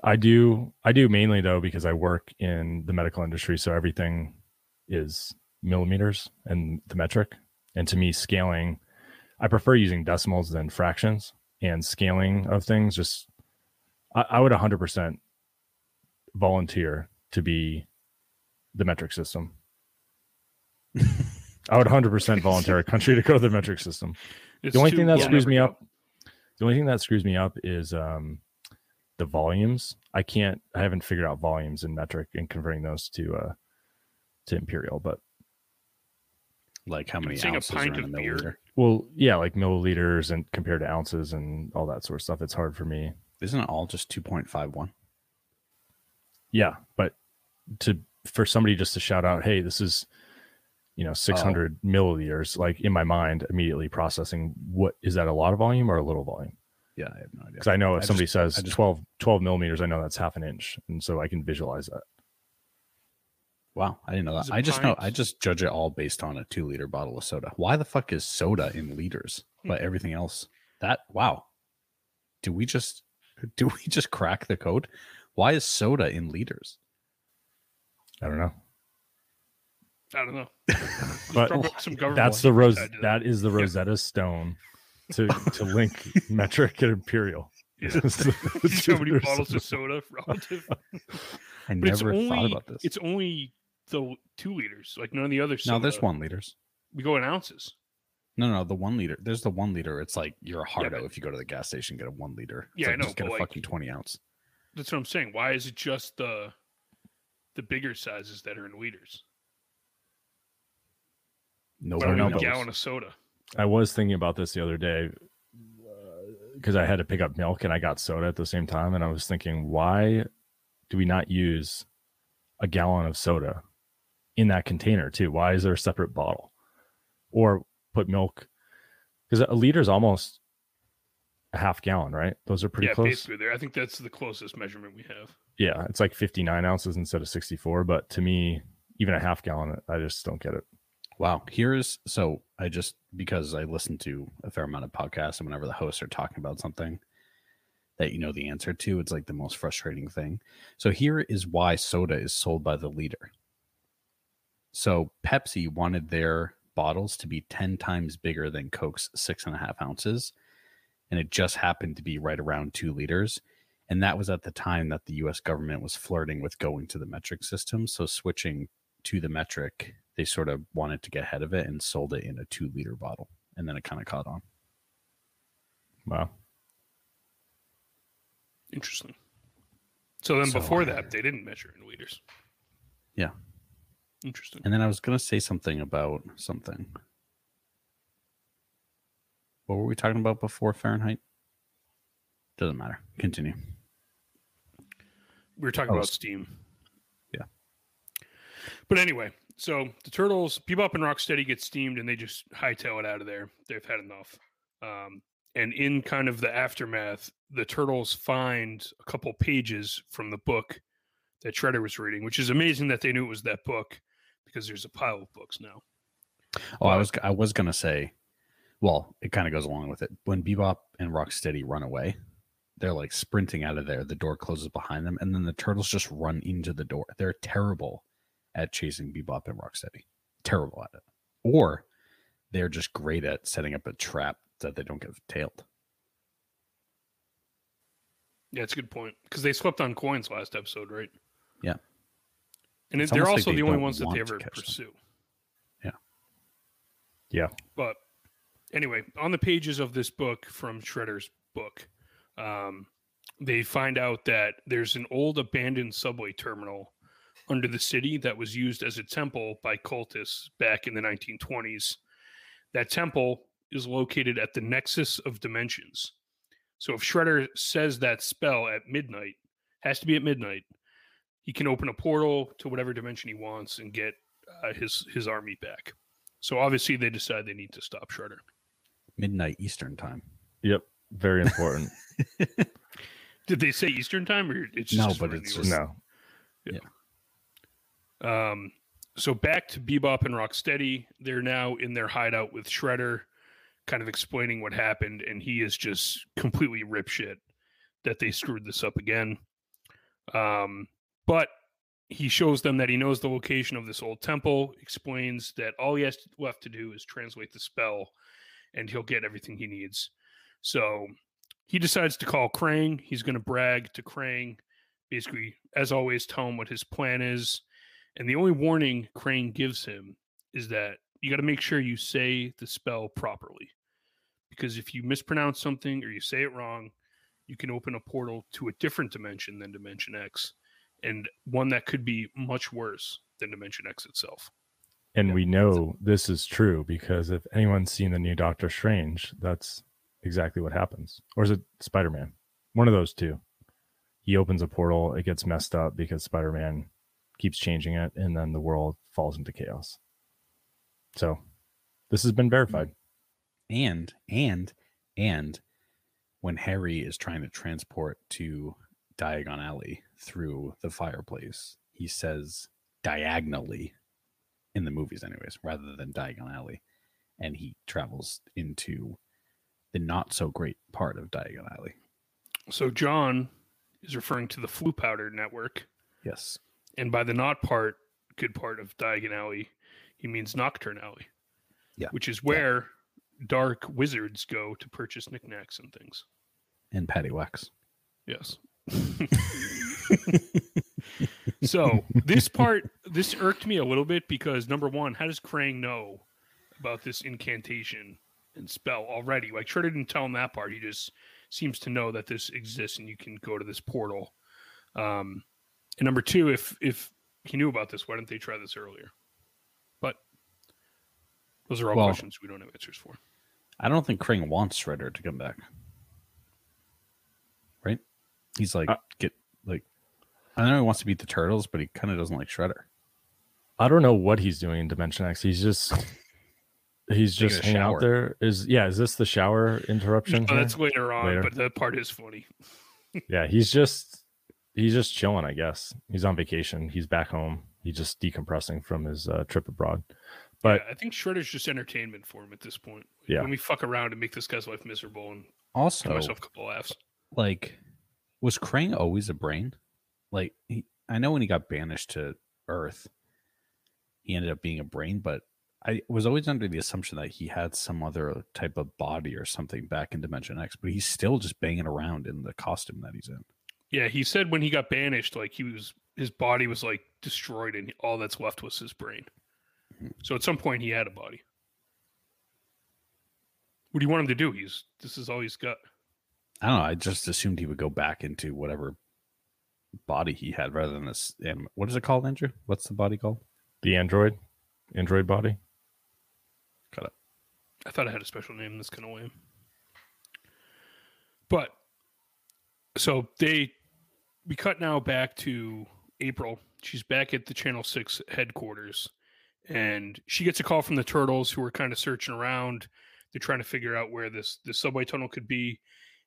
I do. I do mainly though because I work in the medical industry, so everything is millimeters and the metric. And to me, scaling, I prefer using decimals than fractions. And scaling of things, just I, I would 100% volunteer to be the metric system. I would 100% volunteer a country to go to the metric system. It's the only too- thing that we'll screws me go. up the only thing that screws me up is um the volumes i can't i haven't figured out volumes in metric and converting those to uh to imperial but Like how many saying a ounces are pint in a of beer? milliliter. well yeah like milliliters and compared to ounces and all that sort of stuff it's hard for me Isn't it all just 2.51? yeah but to for somebody just to shout out hey this is you know 600 milliliters like in my mind immediately processing what is that a lot of volume or a little volume Yeah, I have no idea. because i know if I somebody just- says I just- 12 12 millimeters i know that's half an inch and so i can visualize that Wow, I didn't know that. I just know I just judge it all based on a two liter bottle of soda. Why the fuck is soda in liters, Hmm. but everything else that wow? Do we just do we just crack the code? Why is soda in liters? I don't know. I don't know. But some That's the rose. tied to That is the Yeah. Rosetta Stone to to link metric and imperial. Yeah. It's the- See how many bottles of soda relative? I But it's never only thought about this. it's only the two liters. Like none of the others. no, there's one liters. We go in ounces. No, no, the one liter. There's the one liter. It's like you're a hardo but- if you go to the gas station get a one liter. It's Yeah, I know, Just get a like- fucking twenty ounce. That's what I'm saying. Why is it just the the bigger sizes that are in liters? No, Why don't know, we have a gallon of soda? I was thinking about this the other day uh, because I had to pick up milk and I got soda at the same time, and I was thinking, why do we not use a gallon of soda in that container too? Why is there a separate bottle, or put milk? Because a liter is almost a half gallon, right? Those are pretty yeah, close. basically there. I think that's the closest measurement we have. Yeah, it's like 59 ounces instead of 64. But to me, even a half gallon, I just don't get it. Wow. Here's so I just because I listen to a fair amount of podcasts and whenever the hosts are talking about something that you know the answer to, it's like the most frustrating thing. So here is why soda is sold by the liter. So Pepsi wanted their bottles to be 10 times bigger than Coke's six and a half ounces. And it just happened to be right around two liters. And that was at the time that the US government was flirting with going to the metric system. So switching to the metric, they sort of wanted to get ahead of it and sold it in a two liter bottle. And then it kind of caught on. Wow. Interesting. So then So- before that, they didn't measure in liters. Yeah. Interesting. And then I was going to say something about something. What were we talking about before Fahrenheit? Doesn't matter. Continue. We were talking Oh, about Steam. Yeah. But anyway, so the turtles, Bebop and Rocksteady get steamed, and they just hightail it out of there. They've had enough. Um, and in kind of the aftermath, the turtles find a couple pages from the book that Shredder was reading, which is amazing that they knew it was that book because there's a pile of books now. Oh, I was I was gonna say, well, it kind of goes along with it. When Bebop and Rocksteady run away, they're like sprinting out of there. The door closes behind them, and then the turtles just run into the door. They're terrible at chasing Bebop and Rocksteady. Terrible at it. Or they're just great at setting up a trap that they don't get tailed. Yeah, it's a good point because they swept on coins last episode, right? Yeah. And It's they're almost like also they the only ones that they ever catch them. pursue. Yeah. Yeah. But anyway, on the pages of this book from Shredder's book, um, they find out that there's an old abandoned subway terminal under the city that was used as a temple by cultists back in the 1920s. That temple is located at the nexus of dimensions. So if Shredder says that spell at midnight, has to be at midnight, he can open a portal to whatever dimension he wants and get uh, his his army back. So obviously they decide they need to stop Shredder. Midnight Eastern time. Yep. Very important. Did they say Eastern time or it's No, just but it's York? just- no. Um, so back to Bebop and Rocksteady. They're now in their hideout with Shredder, kind of explaining what happened, and he is just completely rip shit that they screwed this up again. Um, but he shows them that he knows the location of this old temple, explains that all he has left to do is translate the spell, and he'll get everything he needs. So he decides to call Krang. He's going to brag to Krang, basically, as always, tell him what his plan is. And the only warning Krang gives him is that you got to make sure you say the spell properly. Because if you mispronounce something or you say it wrong, you can open a portal to a different dimension than Dimension X, and one that could be much worse than Dimension X itself. And Yeah. we know this is true because if anyone's seen the new Doctor Strange, that's exactly what happens. Or is it Spider Man? One of those two. He opens a portal, it gets messed up because Spider Man keeps changing it, and then the world falls into chaos. So this has been verified. and and and when harry is trying to transport to diagon alley through the fireplace he says diagonally in the movies anyways rather than diagon alley and he travels into the not so great part of diagon alley So Jon is referring to the Flue Powder network, Yes. and by the not part, good part of Diagon Alley, he means Knockturn Alley. Yeah. Which is where dark wizards go to purchase knickknacks and things. And patty wax. Yes. so this part, this irked me a little bit because number one, how does Krang know about this incantation and spell already? Like Shredder didn't tell him that part. He just seems to know that this exists and you can go to this portal. Um, and number two, if if he knew about this, why didn't they try this earlier? But those are all Well- questions we don't have answers for. I don't think Krang wants Shredder to come back. Right? He's like, Uh, get like, I know he wants to beat the turtles, but he kind of doesn't like Shredder. I don't know what he's doing in Dimension X. He's just he's just a hanging out there. Is yeah, is this the shower interruption? Oh, that's later on, Later. but that part is funny. yeah, he's just he's just chilling, I guess. He's on vacation. He's back home. He's just decompressing from his uh, trip abroad. But Yeah, I think Shredder's just entertainment for him at this point. Yeah. Let me fuck around and make this guy's life miserable and give Also, myself a couple laughs. like, was Krang always a brain? Like, he, I know when he got banished to Earth, he ended up being a brain, but I was always under the assumption that he had some other type of body or something back in Dimension X, but he's still just banging around in the costume that he's in. Yeah, he said when he got banished, like he was his body was like destroyed and all that's left was his brain. Mhm. So at some point he had a body. What do you want him to do? He's this is all he's got. I don't know. I just assumed he would go back into whatever body he had rather than this. Um, what is it called, Andrew? What's the body called? the android, android body. I thought I had a special name. That's kind of lame. But so they we cut now back to April. She's back at the Channel Six headquarters, and she gets a call from the turtles who are kind of searching around. They're trying to figure out where this this subway tunnel could be,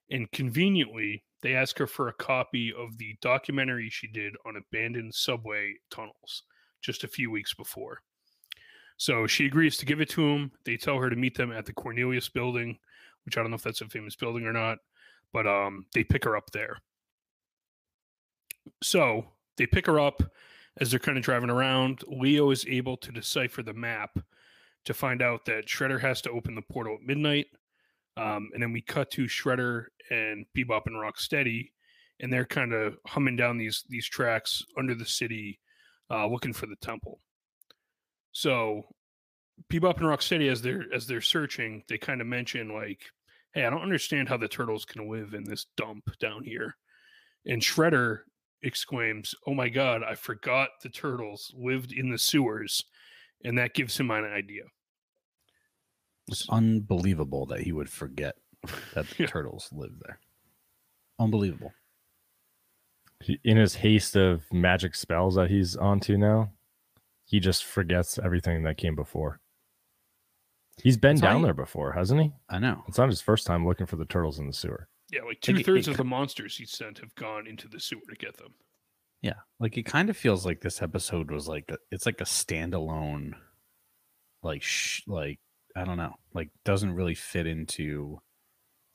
and conveniently they ask her for a copy of the documentary she did on abandoned subway tunnels just a few weeks before. So she agrees to give it to him. They tell her to meet them at the Cornelius building, which I don't know if that's a famous building or not, but um, they pick her up there. So they pick her up as they're kind of driving around. Leo is able to decipher the map to find out that Shredder has to open the portal at midnight. Um, and then we cut to Shredder and Bebop and Rocksteady, and they're kind of humming down these these tracks under the city, uh, looking for the temple. So Bebop and Rocksteady, as they're as they're searching, they kind of mention like, "Hey, I don't understand how the turtles can live in this dump down here." And Shredder exclaims, "Oh my god, I forgot the turtles lived in the sewers," and that gives him an idea. It's unbelievable that he would forget that the Yeah. turtles live there. Unbelievable. In his haste of magic spells that he's onto now, he just forgets everything that came before. He's been It's not down e- there before, hasn't he? I know. It's not his first time looking for the turtles in the sewer. Yeah, like Like, two it- thirds of the monsters he sent have gone into the sewer to get them. Yeah, like it kind of feels like this episode was like a, it's like a standalone, like sh- like I don't know, like doesn't really fit into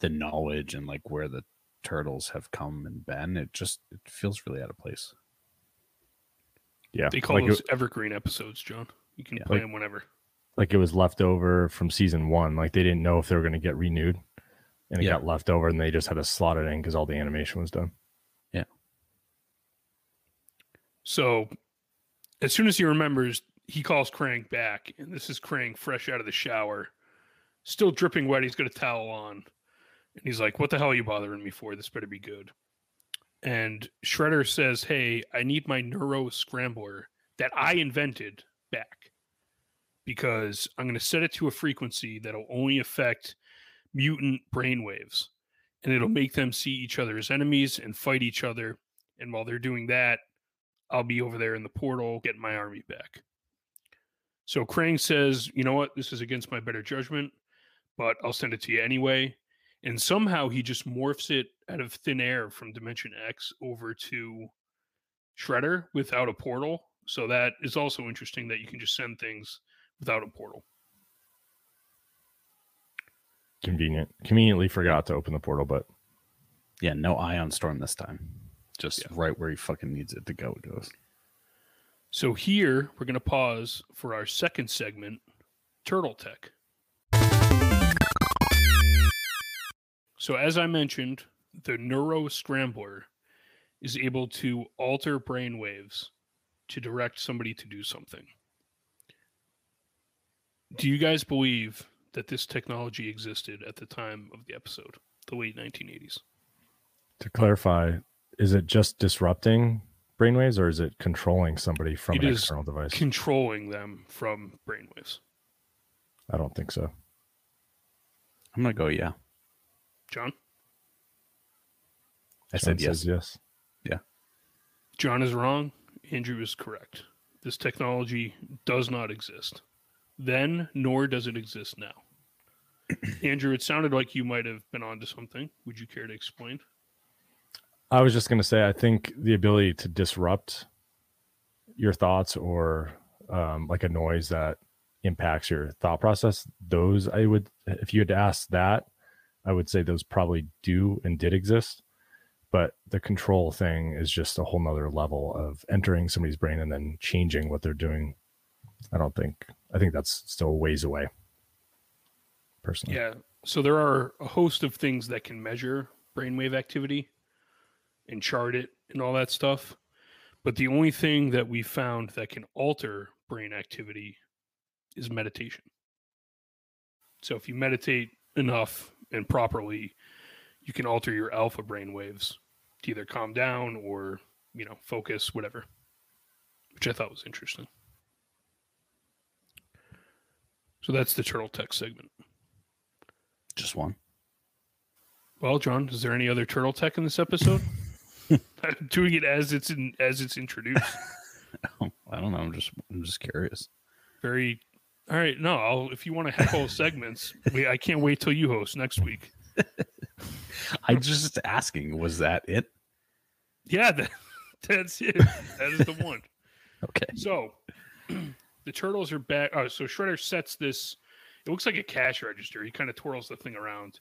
the knowledge and like where the turtles have come and been. It just it feels really out of place. Yeah, They call like those it, evergreen episodes, Jon. You can Yeah. play Like- them whenever. like it was left over from season one. Like they didn't know if they were going to get renewed, and it Yeah. got left over, and they just had to slot it in because all the animation was done. Yeah. So as soon as he remembers, he calls Krang back, and this is Krang fresh out of the shower, still dripping wet. He's got a towel on, and he's like, "What the hell are you bothering me for? This better be good." And Shredder says, "Hey, I need my neuro scrambler that I invented back because I'm going to set it to a frequency that'll only affect mutant brainwaves, and it'll make them see each other as enemies and fight each other. And while they're doing that." I'll be over there in the portal getting my army back. So Krang says, you know what, this is against my better judgment, but I'll send it to you anyway. And somehow he just morphs it out of thin air from Dimension X over to Shredder without a portal. So that is also interesting that you can just send things without a portal. Convenient. Conveniently forgot to open the portal, but Yeah, no ion storm this time. Just Yeah. right where he fucking needs it to go. It goes. So here we're going to pause for our second segment, Turtle Tech. So as I mentioned, the Neuro Scrambler is able to alter brain waves to direct somebody to do something. Do you guys believe that this technology existed at the time of the episode, the late 1980s? To clarify, is it just disrupting brainwaves or is it controlling somebody from It an is external device? Controlling them from brainwaves. I don't think so. I'm gonna go. Yeah, Jon? I Jon said yes. says yes. Jon is wrong. Andrew is correct. This technology does not exist then, nor does it exist now. Andrew, it sounded like you might have been onto something. Would you care to explain? I was just going to say, I think the ability to disrupt your thoughts or um, like a noise that impacts your thought process, those I would, if you had asked that, I would say those probably do and did exist. But the control thing is just a whole nother level of entering somebody's brain and then changing what they're doing. I don't think, I think that's still ways away. Personally. Yeah. So there are a host of things that can measure brainwave activity and chart it and all that stuff. But the only thing that we found that can alter brain activity is meditation. So if you meditate enough and properly, you can alter your alpha brain waves to either calm down or, you know, focus, whatever. Which I thought was interesting. So that's the turtle tech segment. Just one. Well, Jon, is there any other turtle tech in this episode? I'm doing it as it's in as it's introduced. I don't know. I'm just I'm just curious. Very all right. No, I'll if you want to heckle segments, we, I can't wait till you host next week. I'm just asking. Was that it? Yeah, that, that's it. That is the one. Okay. So the turtles are back. Oh, so Shredder sets this. It looks like a cash register. He kind of twirls the thing around,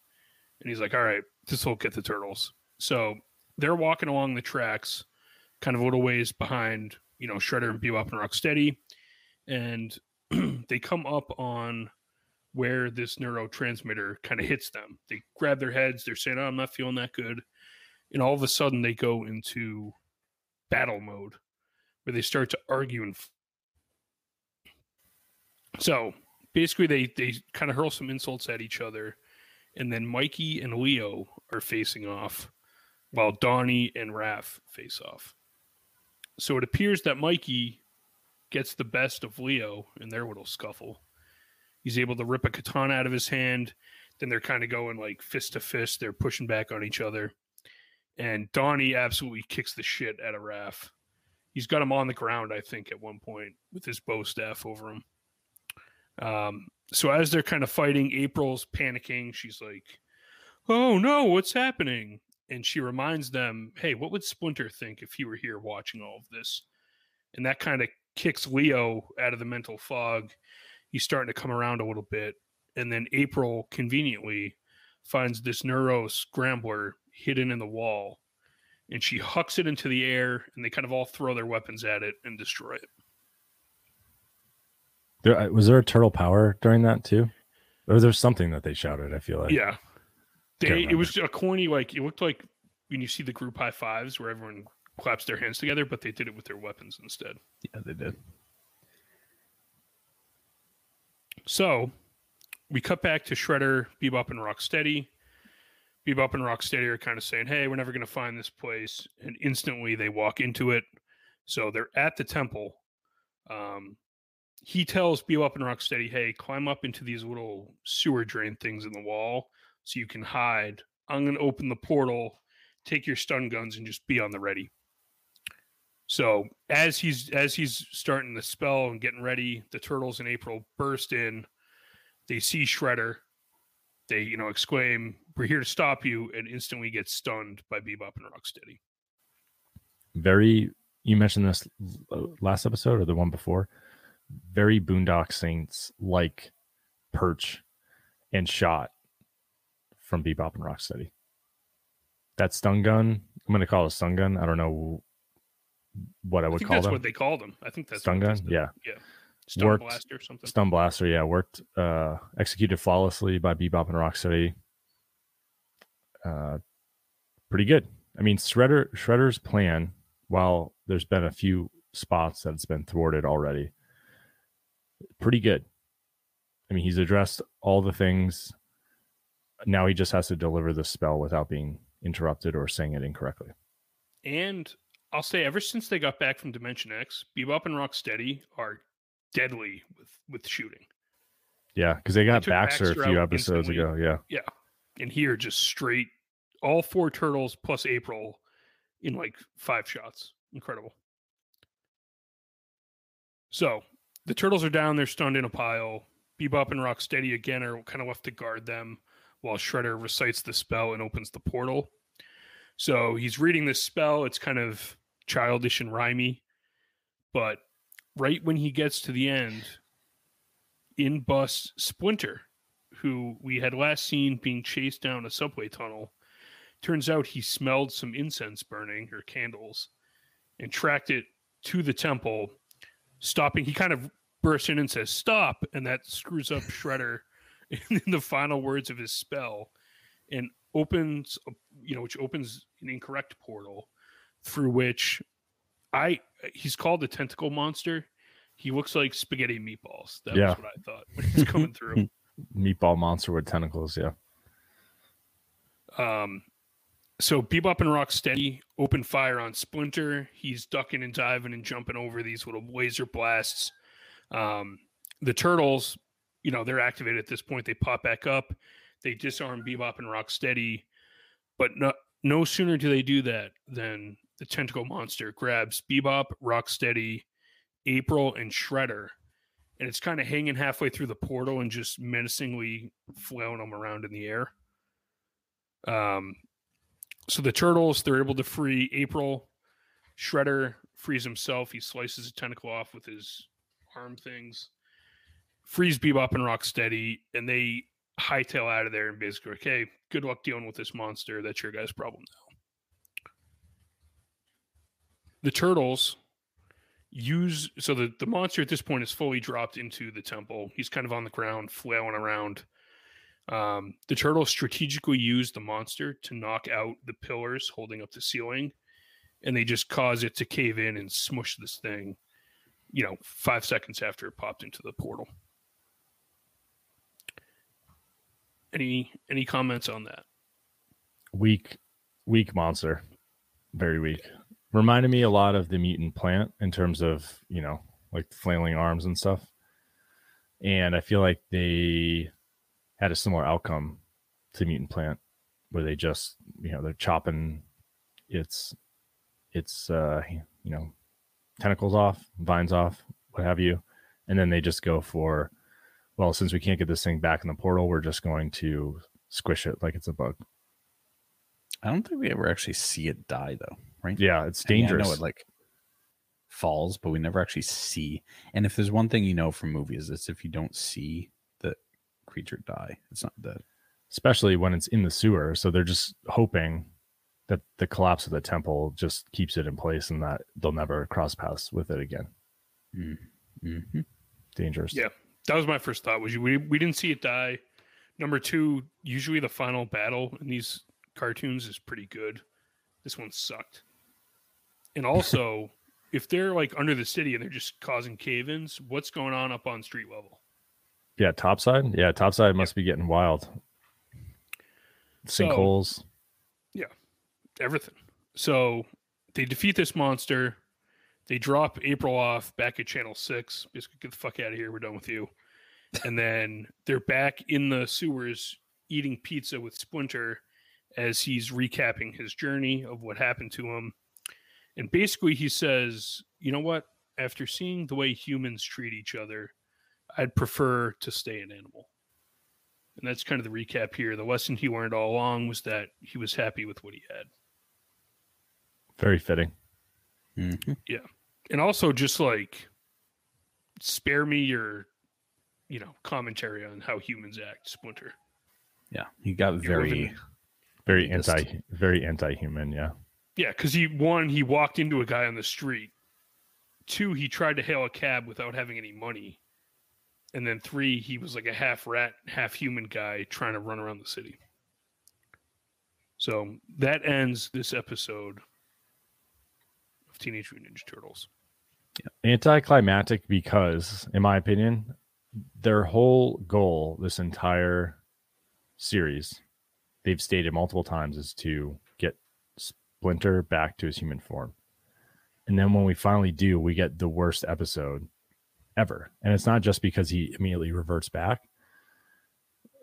and he's like, "All right, this will get the turtles." So they're walking along the tracks, kind of a little ways behind, you know, Shredder and Bebop and Rocksteady, and they come up on where this neurotransmitter kind of hits them. They grab their heads. They're saying, "Oh, I'm not feeling that good," and all of a sudden they go into battle mode, where they start to argue and. F- so basically, they they kind of hurl some insults at each other, and then Mikey and Leo are facing off, while Donnie and Raph face off. So it appears that Mikey gets the best of Leo in their little scuffle. He's able to rip a katana out of his hand. Then they're kind of going like fist to fist. They're pushing back on each other. And Donnie absolutely kicks the shit out of Raph. He's got him on the ground, I think, at one point with his bow staff over him. Um, so as they're kind of fighting, April's panicking. She's like, "Oh no, what's happening?" And she reminds them, "Hey, what would Splinter think if he were here watching all of this?" And that kind of kicks Leo out of the mental fog. He's starting to come around a little bit, and then April conveniently finds this neuro scrambler hidden in the wall, and she hucks it into the air, and they kind of all throw their weapons at it and destroy it. There, uh, was there a turtle power during that too? Or there's something that they shouted. I feel like yeah, they it was a corny like it looked like when you see the group high fives where everyone claps their hands together, but they did it with their weapons instead. Yeah, they did. So we cut back to Shredder, Bebop, and Rocksteady. Bebop and Rocksteady are kind of saying, "Hey, we're never going to find this place," and instantly they walk into it. So they're at the temple. Um, he tells Bebop and Rocksteady, "Hey, climb up into these little sewer drain things in the wall so you can hide. I'm going to open the portal. Take your stun guns and just be on the ready." So as he's as he's starting the spell and getting ready, the turtles in April burst in. They see Shredder. They you know exclaim, "We're here to stop you!" and instantly get stunned by Bebop and Rocksteady. very. You mentioned this last episode or the one before. Very Boondock Saints like perch and shot from Bebop and Rocksteady. that stun gun. I'm gonna call it a stun gun. I don't know what I I would think call that's them. what they called them. I think that's Stun gun? Yeah. yeah, stun Worked. blaster or something. Stun blaster, yeah, worked uh executed flawlessly by Bebop and Rocksteady. Uh pretty good. I mean, Shredder Shredder's plan, while there's been a few spots that it's been thwarted already, pretty good. I mean, he's addressed all the things. Now he just has to deliver the spell without being interrupted or saying it incorrectly. And I'll say, ever since they got back from Dimension X, Bebop and Rocksteady are deadly with with shooting. Yeah, because they got took Baxter, Baxter a few episodes instantly. ago. Yeah, yeah. And here, just straight, all four turtles plus April in like five shots. Incredible. So the turtles are down. They're stunned in a pile. Bebop and Rocksteady again are kind of left to guard them while Shredder recites the spell and opens the portal. So he's reading this spell. It's kind of childish and rhymey. But right when he gets to the end, in busts Splinter, who we had last seen being chased down a subway tunnel. Turns out he smelled some incense burning or candles and tracked it to the temple, stopping. He kind of bursts in and says, Stop. And that screws up Shredder in the final words of his spell and opens, you know, which opens an incorrect portal through which I, he's called the tentacle monster. He looks like spaghetti meatballs. That Yeah. was what I thought when he's coming through. Meatball monster with tentacles. Yeah. Um, so Bebop and Rocksteady open fire on Splinter. He's ducking and diving and jumping over these little laser blasts. Um, the turtles, you know, they're activated at this point. They pop back up. They disarm Bebop and Rocksteady, but no, no sooner do they do that than the tentacle monster grabs Bebop, Rocksteady, April, and Shredder, and it's kind of hanging halfway through the portal and just menacingly flailing them around in the air. Um, so the turtles they're able to free April. Shredder frees himself. He slices a tentacle off with his arm things. Frees Bebop and Rocksteady, and they hightail out of there and basically, okay, good luck dealing with this monster. That's your guys' problem now. The turtles use so the, the monster at this point is fully dropped into the temple. He's kind of on the ground, flailing around. Um, the turtles strategically use the monster to knock out the pillars holding up the ceiling, and they just cause it to cave in and smush this thing. You know, five seconds after it popped into the portal. Any any comments on that? weak weak monster very weak reminded me a lot of the mutant plant in terms of you know like flailing arms and stuff. And i feel like they had a similar outcome to mutant plant where they just you know they're chopping its its uh you know tentacles off vines off what have you. And then they just go for well since we can't get this thing back in the portal we're just going to squish it like it's a bug. I don't think we ever actually see it die though, right? Yeah, it's I mean, dangerous. I know it like falls, but we never actually see. And if there's one thing you know from movies, it's if you don't see the creature die, it's not dead. Especially when it's in the sewer. So they're just hoping that the collapse of the temple just keeps it in place and that they'll never cross paths with it again. Mm-hmm. Dangerous. Yeah. That was my first thought. Was you, we we didn't see it die. Number two, usually the final battle in these cartoons is pretty good. This one sucked. And also, if they're like under the city and they're just causing cave-ins, what's going on up on street level? Yeah, topside. Yeah, topside must be getting wild. So- yeah, everything. So they defeat this monster. They drop April off back at Channel Six. Basically, get the fuck out of here. We're done with you. And then they're back in the sewers eating pizza with Splinter as he's recapping his journey of what happened to him. And basically, he says, "You know what? After seeing the way humans treat each other, I'd prefer to stay an animal." And that's kind of the recap here. The lesson he learned all along was that he was happy with what he had. Very fitting. Mm-hmm. and also just like spare me your you know commentary on how humans act splinter Yeah, he got You're very Very anti, very anti-human. Yeah. Yeah, because he one he walked into a guy on the street. Two, he tried to hail a cab without having any money, and then three, he was like a half rat, half human guy trying to run around the city. So that ends this episode of Teenage Mutant Ninja Turtles. anticlimactic because in my opinion their whole goal this entire series they've stated multiple times is to splinter back to his human form and then when we finally do we get the worst episode ever and it's not just because he immediately reverts back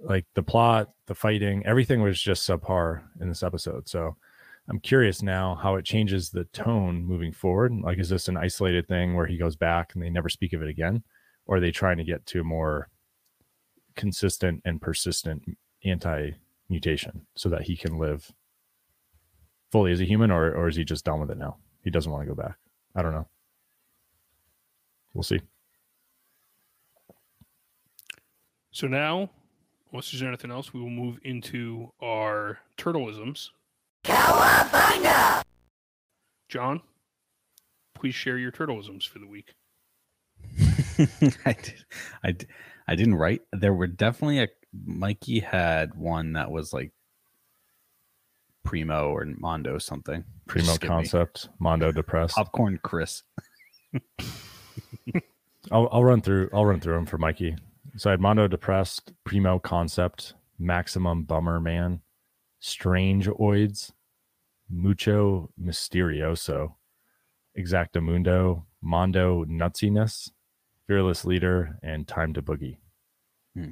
like the plot the fighting everything was just subpar in this episode so I'm curious now how it changes the tone moving forward. Like, is this an isolated thing where he goes back and they never speak of it again? Or are they trying to get to a more consistent and persistent anti mutation so that he can live fully as a human, or, or is he just done with it now? He doesn't want to go back. I don't know. We'll see. So now, unless there's anything else, we will move into our turtleisms. Jon, please share your turtleisms for the week. I did, I, d- I didn't write. There were definitely a Mikey had one that was like Primo or Mondo something. Primo give me concept, Mondo depressed. Popcorn Chris. I'll, I'll run through. I'll run through them for Mikey. So I had Mondo depressed, Primo concept, Maximum Bummer Man, Strange Oids, Mucho Misterioso, Exactamundo, Mondo Nutsiness, Fearless Leader, and Time to Boogie. Hmm.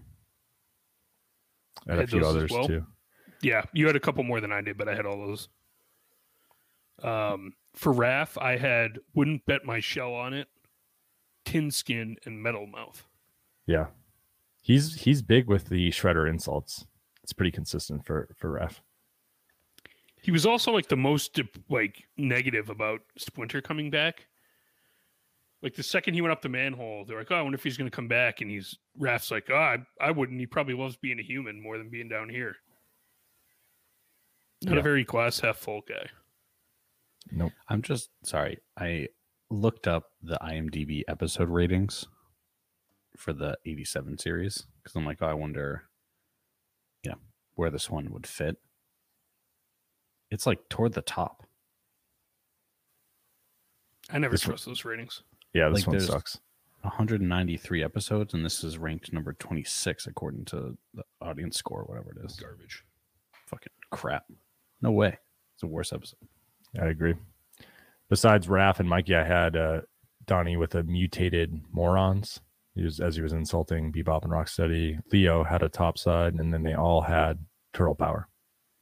I had a few others well? too. Yeah, you had a couple more than I did, but I had all those. Um, for Raph, I had wouldn't bet my shell on it, tin skin, and metal mouth. Yeah, he's he's big with the shredder insults. It's pretty consistent for for Raph. He was also like the most like negative about Splinter coming back. Like the second he went up the manhole, they're like, "Oh, I wonder if he's going to come back." And he's Raph's like, "Oh, I, I wouldn't. He probably loves being a human more than being down here." Not Yeah. a very glass half full guy. Nope. I'm just sorry. I looked up the IMDb episode ratings for the 87 series because I'm like, oh, I wonder, you know, where this one would fit. It's like toward the top. I never This one- trust those ratings. Yeah, this Like, one sucks. 193 episodes, and this is ranked number 26 according to the audience score, whatever it is. Garbage. Fucking crap. No way. It's the worst episode. I agree. Besides Raph and Mikey, I had uh, Donnie with a mutated morons. He was as he was insulting Bebop and Rocksteady. Leo had a top side, and then they all had turtle power.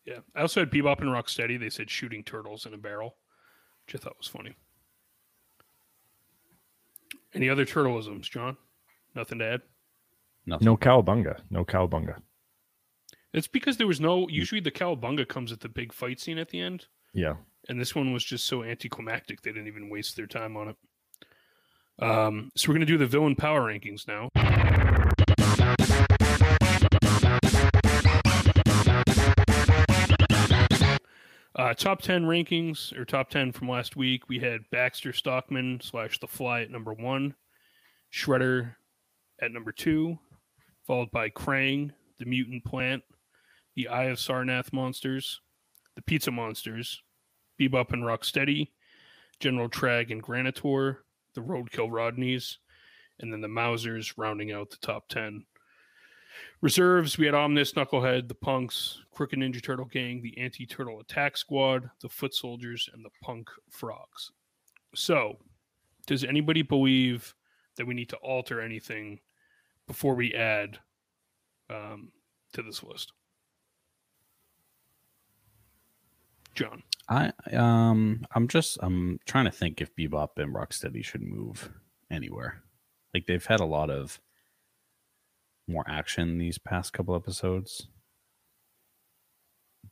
Yeah. I also had Bebop and Rocksteady. They said shooting turtles in a barrel, which I thought was funny. Any other turtleisms, Jon? Nothing to add? Nothing. No cowabunga. No cowabunga. It's because there was no. Usually the cowabunga comes at the big fight scene at the end, Yeah. and this one was just so anticlimactic they didn't even waste their time on it. Um, so we're gonna do the villain power rankings now. Uh, top 10 rankings or top 10 from last week. We had Baxter Stockman slash The Fly at number one, Shredder at number two, followed by Krang, the Mutant Plant, the Eye of Sarnath Monsters, the Pizza Monsters, Bebop and Rocksteady, General Trag and Granitor, the Roadkill Rodneys, and then the Mousers rounding out the top 10. Reserves, we had Omnis, Knucklehead, the Punks, Crooked Ninja Turtle Gang, the Anti Turtle Attack Squad, the Foot Soldiers, and the Punk Frogs. So, does anybody believe that we need to alter anything before we add um, to this list? Jon. I um I'm just I'm trying to think if Bebop and Rocksteady should move anywhere. Like they've had a lot of more action these past couple episodes.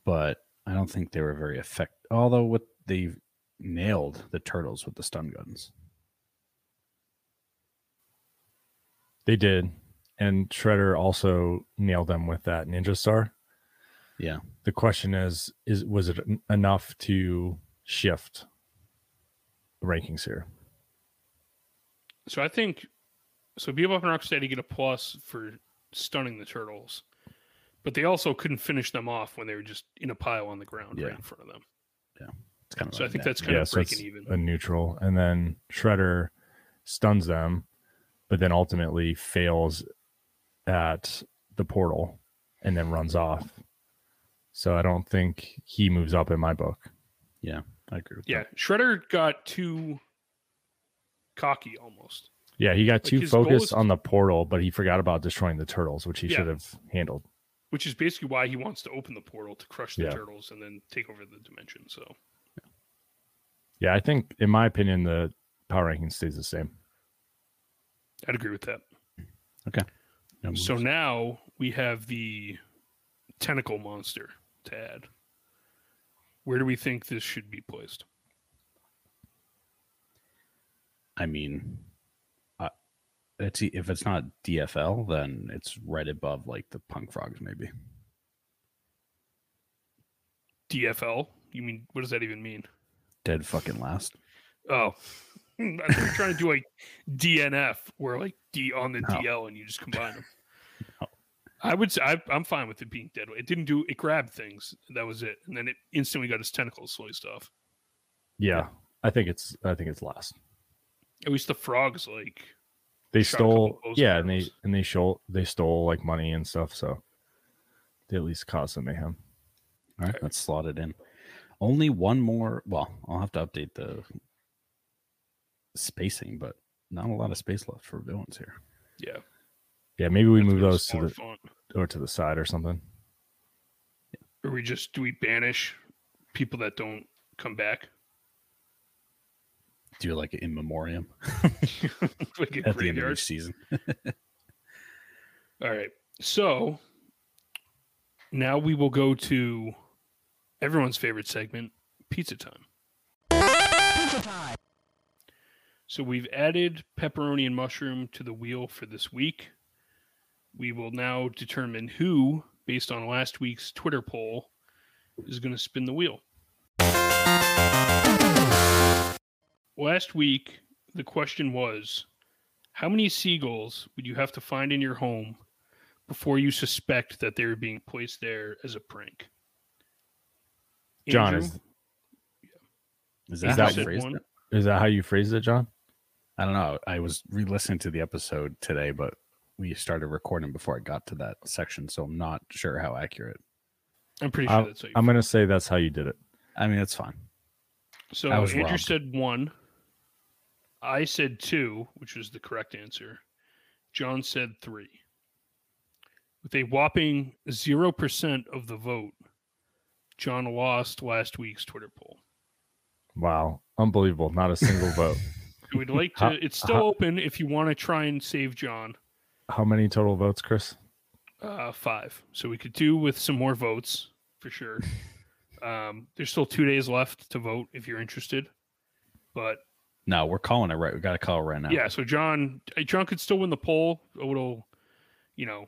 But I don't think they were very effective. Although what they nailed the turtles with the stun guns. They did. And Shredder also nailed them with that Ninja Star. Yeah. The question is, is was it enough to shift rankings here? So I think so. Bebop and Rocksteady get a plus for stunning the turtles, but they also couldn't finish them off when they were just in a pile on the ground right in front of them. Yeah. It's kind of So I think that. that's kind yeah, of so it's breaking even. a neutral, and then Shredder stuns them, but then ultimately fails at the portal and then runs off. So I don't think he moves up in my book. Yeah, I agree with Yeah, that. Shredder got too cocky almost. Yeah, he got too focused is- on the portal, but he forgot about destroying the turtles, which he Yeah. should have handled. which is basically why he wants to open the portal to crush the Yeah. turtles and then take over the dimension. So Yeah, I think, in my opinion, the power ranking stays the same. I'd agree with that. No So now we have the tentacle monster to add. Where do we think this should be placed? I mean, uh, it's if it's not DFL, then it's right above like the Punk Frogs, maybe. DFL? You mean what does that even mean? Dead fucking last. Oh, I'm trying to do like DNF, where like D on the No. DL and you just combine them. No. I would say I, I'm fine with it being dead. It didn't do it grabbed things. That was it, and then it instantly got its tentacles sliced off. Yeah, I think it's I think it's last. At least the frogs like They Shot a couple stole, post yeah, and they and they stole they stole like money and stuff. So they at least caused some mayhem. All right, let's slot it in. Only one more. Well, I'll have to update the spacing, but not a lot of space left for villains here. yeah. Yeah, maybe we have to move those to the font. Or to the side or something. Or we just do we banish people that don't come back Do you like an in memoriam like a at the end of each season. All right. So now we will go to everyone's favorite segment, pizza time. pizza time. So we've added pepperoni and mushroom to the wheel for this week. We will now determine who, based on last week's Twitter poll, is going to spin the wheel. Last week, the question was How many seagulls would you have to find in your home before you suspect that they're being placed there as a prank? Jon, Andrew, is Is Andrew that how you said phrased one. it? is that how you phrased it, Jon? I don't know. I was re-listening to the episode today, but we started recording before I got to that section, so I'm not sure how accurate. I'm pretty sure I'm, that's how you I'm gonna say that's how you did it. I mean, it's fine. So I was Andrew robbed. said one. I said two, which was the correct answer. Jon said three. With a whopping 0% of the vote, Jon lost last week's Twitter poll. Wow, unbelievable! Not a single vote. We'd like to, it's still open if you want to try and save Jon. How many total votes, Chris? Uh, five. So we could do with some more votes for sure. Um, there's still two days left to vote if you're interested. But No, we're calling it right. We got to call it right now. Yeah, so Jon uh, Jon could still win the poll. A little, you know,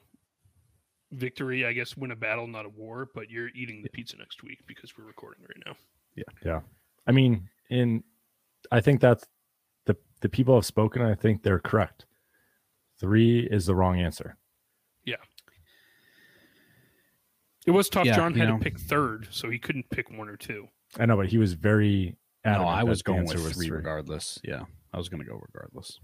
victory, I guess, win a battle, not a war. But you're eating the pizza next week because we're recording right now. Yeah. Yeah, I mean, in I think that's the the people have spoken. I think they're correct. Three is the wrong answer. Yeah. It was tough. Yeah, Jon had know. to pick third, so he couldn't pick one or two. I know, but he was very. No, I was going answer with was three, regardless. Yeah, I was going to go regardless.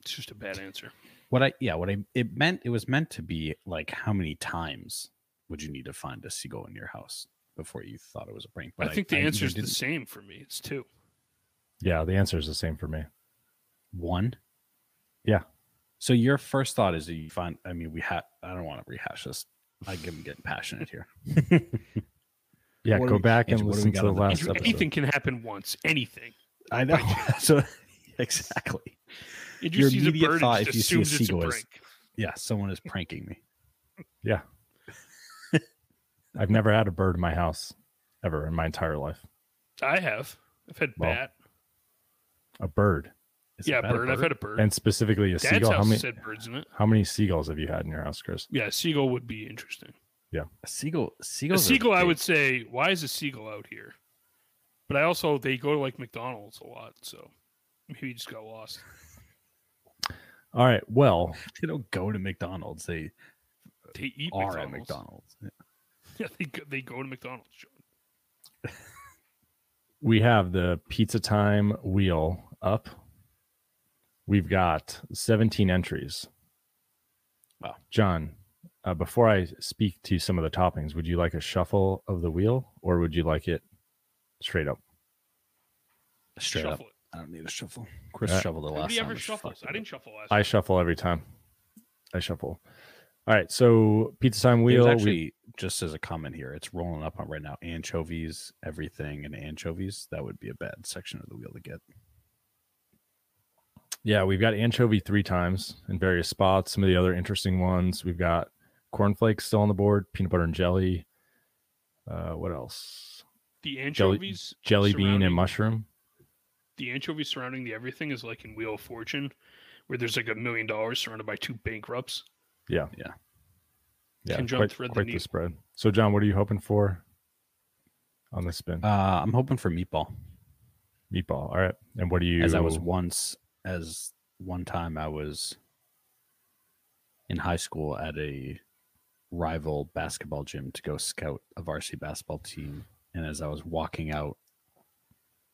It's just a bad answer. What I yeah, what I it meant it was meant to be like how many times would you need to find a seagull in your house before you thought it was a prank? I think the answer is the same for me. It's two. Yeah, the answer is the same for me. one. Yeah. So your first thought is that you find. I mean, we had. I don't want to rehash this. I am getting passionate here. Yeah, What go we- back and what do listen we got to the last Andrew, episode. anything can happen once. Anything. I know. so exactly. Andrew Your sees immediate bird thought if you see a assumes a seagull is- Yeah, someone is pranking me. Yeah. I've never had a bird in my house ever in my entire life. I have. I've had Well, bat. A bird. Is Yeah, bat a bird. I've had a bird. And specifically a Dad's seagull. house How many said birds in it. how many seagulls have you had in your house, Chris? Yeah, seagull would be interesting. Yeah, a seagull. A seagull, I big. would say, why is a seagull out here? But I also they go to like McDonald's a lot, so maybe you just got lost. All right. Well, They don't go to McDonald's. They They eat are McDonald's. at McDonald's. Yeah. Yeah, they go, they go to McDonald's. Jon. we have the pizza time wheel up. We've got 17 entries. Wow. Jon, uh, before I speak to some of the toppings, would you like a shuffle of the wheel or would you like it straight up? Straight up. It. I don't need a shuffle. Chris Yeah. shuffled the last Nobody time. ever Just shuffles. I didn't shuffle last. I time. shuffle every time. I shuffle. All right. So pizza time There's wheel. we- actually just as a comment here, it's rolling up on right now. Anchovies, everything, and anchovies. That would be a bad section of the wheel to get. Yeah, we've got anchovy three times in various spots. Some of the other interesting ones, we've got cornflakes still on the board, peanut butter and jelly. Uh, what else? the anchovies, Jelly bean and mushroom. The anchovies surrounding the everything is like in Wheel of Fortune, where there's like a million dollars surrounded by two bankrupts. Yeah, Yeah. yeah, Can quite, thread the quite the, needle? spread. So, Jon, what are you hoping for on the spin? Uh, I'm hoping for meatball. Meatball. All right, and what do you? As I was once, as one time I was in high school at a rival basketball gym to go scout a varsity basketball team. And as I was walking out,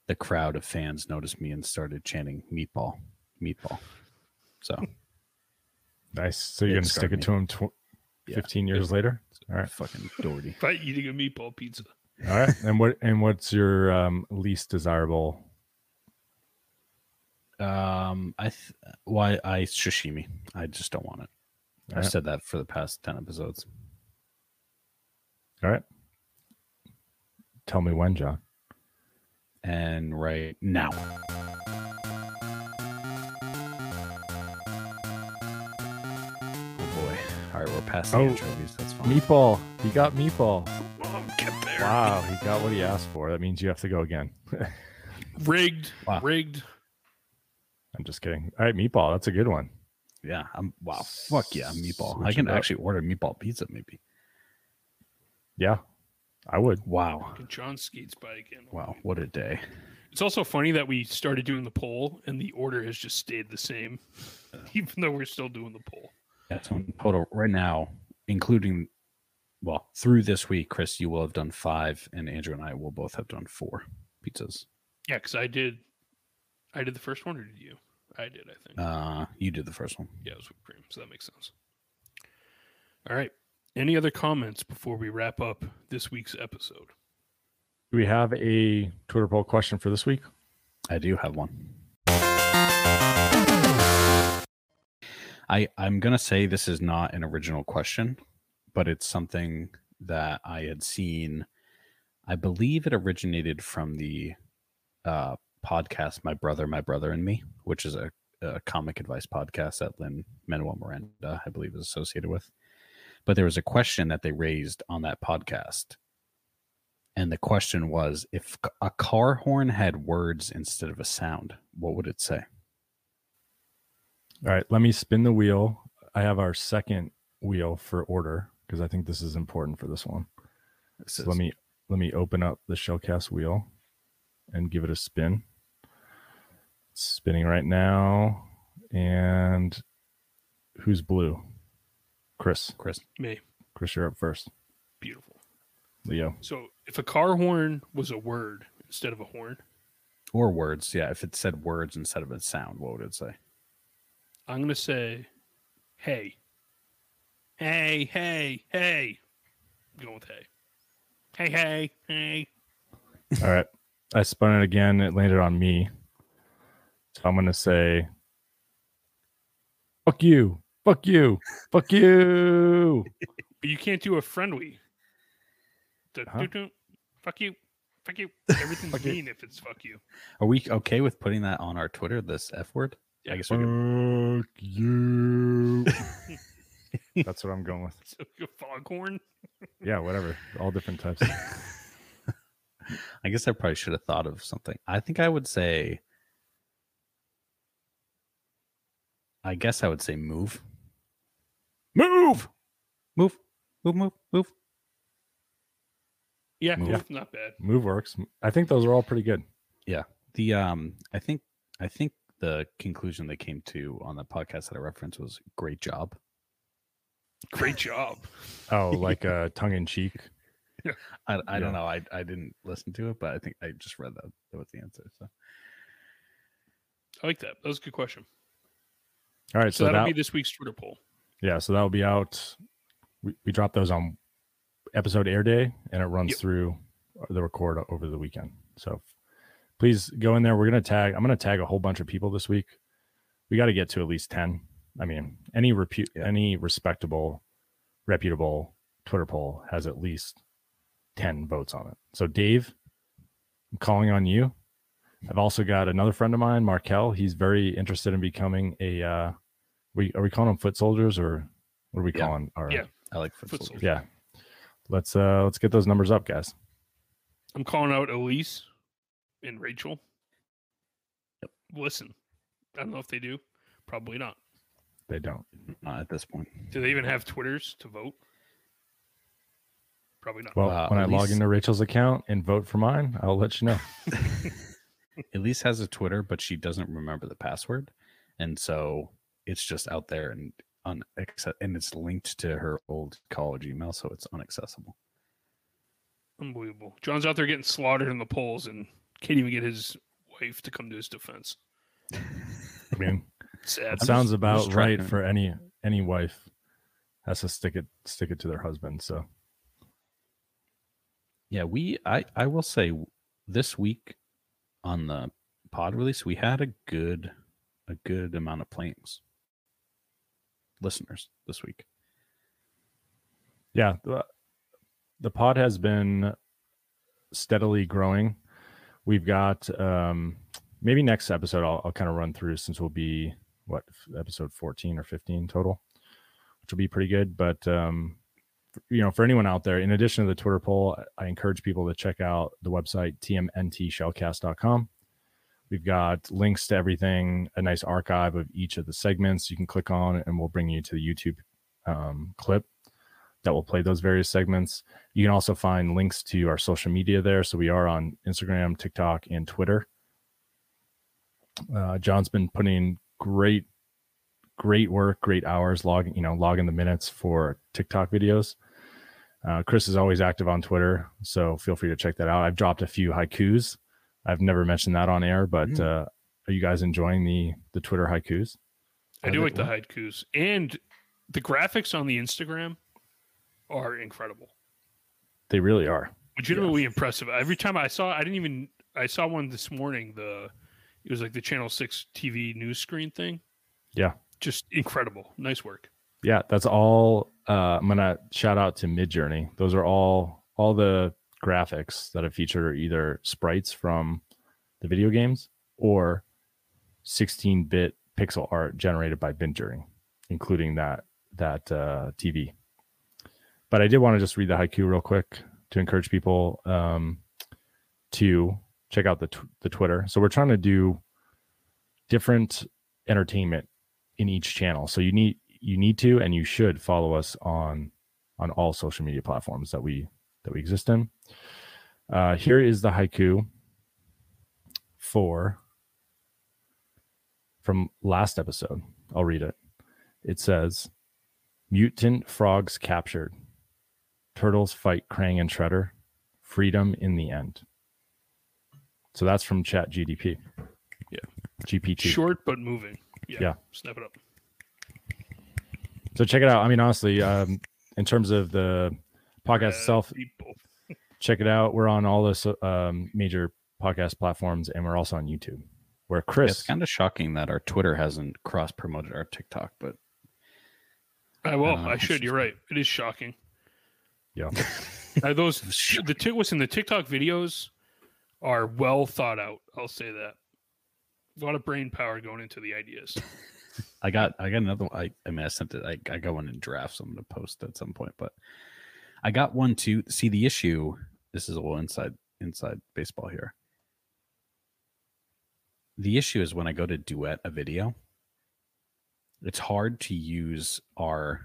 the crowd of fans noticed me and started chanting meatball, meatball. So nice. So you're gonna stick it to him tw- Yeah. 15 years later. All right. fucking Doherty. By eating a meatball pizza. All right. and what and what's your um, least desirable? Um, I th- why I sashimi. I just don't want it. I've Alright. said that for the past ten episodes. All right. Tell me when, Jon. And right now, oh boy! All right, we're past the Oh. anchovies. That's fine. Meatball. He got meatball. Oh, get there. Wow, he got what he asked for. That means you have to go again. Rigged. Wow. Rigged. I'm just kidding. All right, meatball. That's a good one. Yeah, I'm wow. Fuck yeah, meatball. I can actually order meatball pizza maybe. Yeah, I would. Wow, Jon skates by again. wow, what a day. It's also funny that we started doing the poll and the order has just stayed the same, even though we're still doing the poll. Yeah, so in total right now, including well through this week, Chris, you will have done five, and Andrew and I will both have done four pizzas. Yeah, because I did. I did the first one, or did you? I did. I think. Uh, you did the first one. yeah, it was whipped cream, so that makes sense. All right. Any other comments before we wrap up this week's episode? Do we have a Twitter poll question for this week? I do have one. I I'm gonna say this is not an original question, but it's something that I had seen. I believe it originated from the uh, podcast "My Brother, My Brother and Me," which is a, a comic advice podcast that Lynn Manuel Miranda, I believe, is associated with. But there was a question that they raised on that podcast, and the question was: If a car horn had words instead of a sound, what would it say? All right, let me spin the wheel. I have our second wheel for order because I think this is important for this one. It So says- let me let me open up the shellcast wheel and give it a spin. It's spinning right now. And who's blue? Chris. Chris. Me. Chris, you're up first. Beautiful. Leo. So, if a car horn was a word instead of a horn, Or words, yeah. If it said words instead of a sound, what would it say? I'm going to say, hey. Hey, hey, hey. I'm going with hey. Hey, hey, hey. All right. I spun it again. It landed on me. So I'm going to say, fuck you. Fuck you. Fuck you. But you can't do a friendly. Du- Huh? du- du. Fuck you. Fuck you. Everything's Fuck you. mean if it's fuck you. Are we okay with putting that on our Twitter? This F word? Yeah. I guess we could. Fuck you. That's what I'm going with. So, a foghorn. Yeah, whatever. All different types. I guess I probably should have thought of something. I think I would say. I guess I would say move, Move. move, move, move, move. Yeah, Move. cool. Not bad. Move works. I think those are all pretty good. Yeah. The um, I think I think the conclusion they came to on the podcast that I referenced was great job. Great job. Oh, like uh, tongue in cheek. Yeah. I, I Yeah. don't know. I I didn't listen to it, but I think I just read that. That was the answer. So I like that. That was a good question. All right, So, so, that'll that be this week's Twitter poll. yeah, so that'll be out. We we drop those on episode air day, and it runs Yep. through the record over the weekend. So please go in there. We're gonna tag. I'm gonna tag a whole bunch of people this week. We got to get to at least ten. I mean, any repute, Yeah. any respectable, reputable Twitter poll has at least ten votes on it. So Dave, I'm calling on you. I've also got another friend of mine, Markel. He's very interested in becoming a. Uh, we are we calling them foot soldiers or what are we Yeah. calling our? Yeah. I like foot Foot soldiers. yeah. Let's uh let's get those numbers up, guys. I'm calling out Elise and Rachel. Listen, I don't know if they do. Probably not. They don't. Not at this point. Do they even have Twitters to vote? Probably not. Well, Uh, when I log into Rachel's account and vote for mine, I'll let you know. Elise has a Twitter, but she doesn't remember the password, and so it's just out there and un and it's linked to her old college email, so it's unaccessible. Unbelievable. Jon's out there getting slaughtered in the polls and can't even get his wife to come to his defense. I mean, Sad. it sounds just- about right for any any wife has to stick it stick it to their husband. So Yeah, we I I will say this week on the pod release we had a good a good amount of playings listeners this week. yeah, the, the pod has been steadily growing. We've got um maybe next episode I'll, I'll kind of run through since we'll be what episode 14 or 15 total, which will be pretty good. But um you know, for anyone out there, in addition to the Twitter poll, I encourage people to check out the website tmntshellcast.com. We've got links to everything, a nice archive of each of the segments you can click on, and we'll bring you to the YouTube um, clip that will play those various segments. You can also find links to our social media there. So we are on Instagram, TikTok, and Twitter. Uh, Jon's been putting great, great work, great hours logging, you know, logging the minutes for TikTok videos. Uh, Chris is always active on Twitter, so feel free to check that out. I've dropped a few haikus. I've never mentioned that on air, but Mm. uh, are you guys enjoying the the Twitter haikus? I Are do they- like the haikus. And the graphics on the Instagram are incredible. They really are. Legitimately impressive. Every time I saw I didn't even I saw one this morning, the it was like the channel six TV news screen thing. Yeah. Just incredible. Nice work. Yeah, that's all. Uh, I'm gonna shout out to Midjourney. Those are all all the graphics that have featured are either sprites from the video games or 16-bit pixel art generated by Midjourney, including that that uh, TV. But I did want to just read the haiku real quick to encourage people um, to check out the tw- the Twitter. So we're trying to do different entertainment in each channel. So you need you need to and you should follow us on on all social media platforms that we that we exist in. Uh, here is the haiku for from last episode. I'll read it. It says, "Mutant frogs captured. Turtles fight Krang and Shredder. Freedom in the end." So that's from Chat GDP. Yeah. GPT. Short but moving. Yeah. Yeah. Snap it up. So check it out. I mean, honestly, um, in terms of the podcast Uh, itself, people. check it out. We're on all the um, major podcast platforms, and we're also on YouTube. Where Chris, It's kind of shocking that our Twitter hasn't cross promoted our TikTok, but I will. Uh, I should. You're right. It is shocking. yeah, Uh, those the tick listen, the TikTok videos are well thought out. I'll say that. A lot of brain power going into the ideas. I got I got another one. I, I mean I sent it I, I got one in drafts I'm gonna post at some point, but I got one too. See the issue, this is a little inside inside baseball here. The issue is when I go to duet a video, it's hard to use our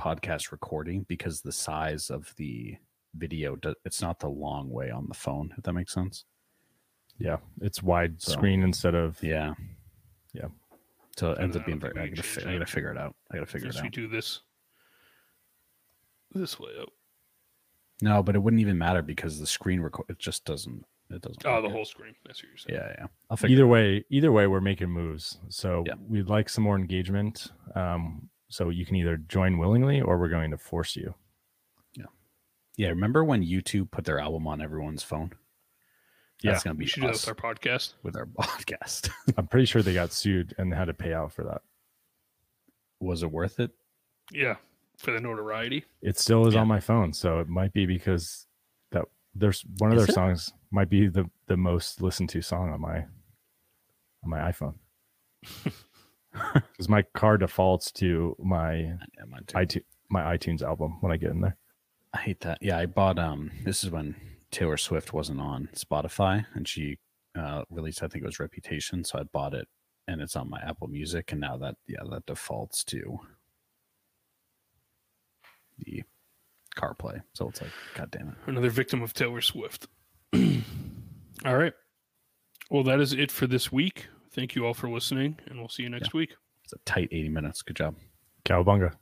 podcast recording because the size of the video. It's not the long way on the phone. If that makes sense. Yeah, it's wide So- screen instead of Yeah. Yeah. So it ends up being very. I gotta, fi- I gotta figure it out. I gotta figure it First we do this this way up. No, but it wouldn't even matter because the screen record. It just doesn't. It doesn't. Oh, the yet. whole screen. That's what you're saying. Yeah, yeah. I'll figure. either way. Either way, we're making moves. So Yeah. we'd like some more engagement. Um, so you can either join willingly or we're going to force you. Yeah, Yeah, remember when YouTube put their album on everyone's phone? Yeah, that's gonna We be should do that with our podcast. with our podcast. I'm pretty sure they got sued and had to pay out for that. Was it worth it? Yeah. For the notoriety. It still is Yeah. on my phone, so it might be because that there's one of Is their it? songs might be the the most listened to song on my on my iPhone. Because my car defaults to my Yeah, iTunes my iTunes album when I get in there. I hate that. Yeah, I bought um this is when Taylor Swift wasn't on Spotify and she uh released I think it was Reputation, so I bought it and it's on my Apple Music and now that yeah, that defaults to the CarPlay. So it's like god damn it. Another victim of Taylor Swift. all right. Well, that is it for this week. Thank you all for listening, and we'll see you next week. It's a tight 80 minutes. Good job. Cowabunga.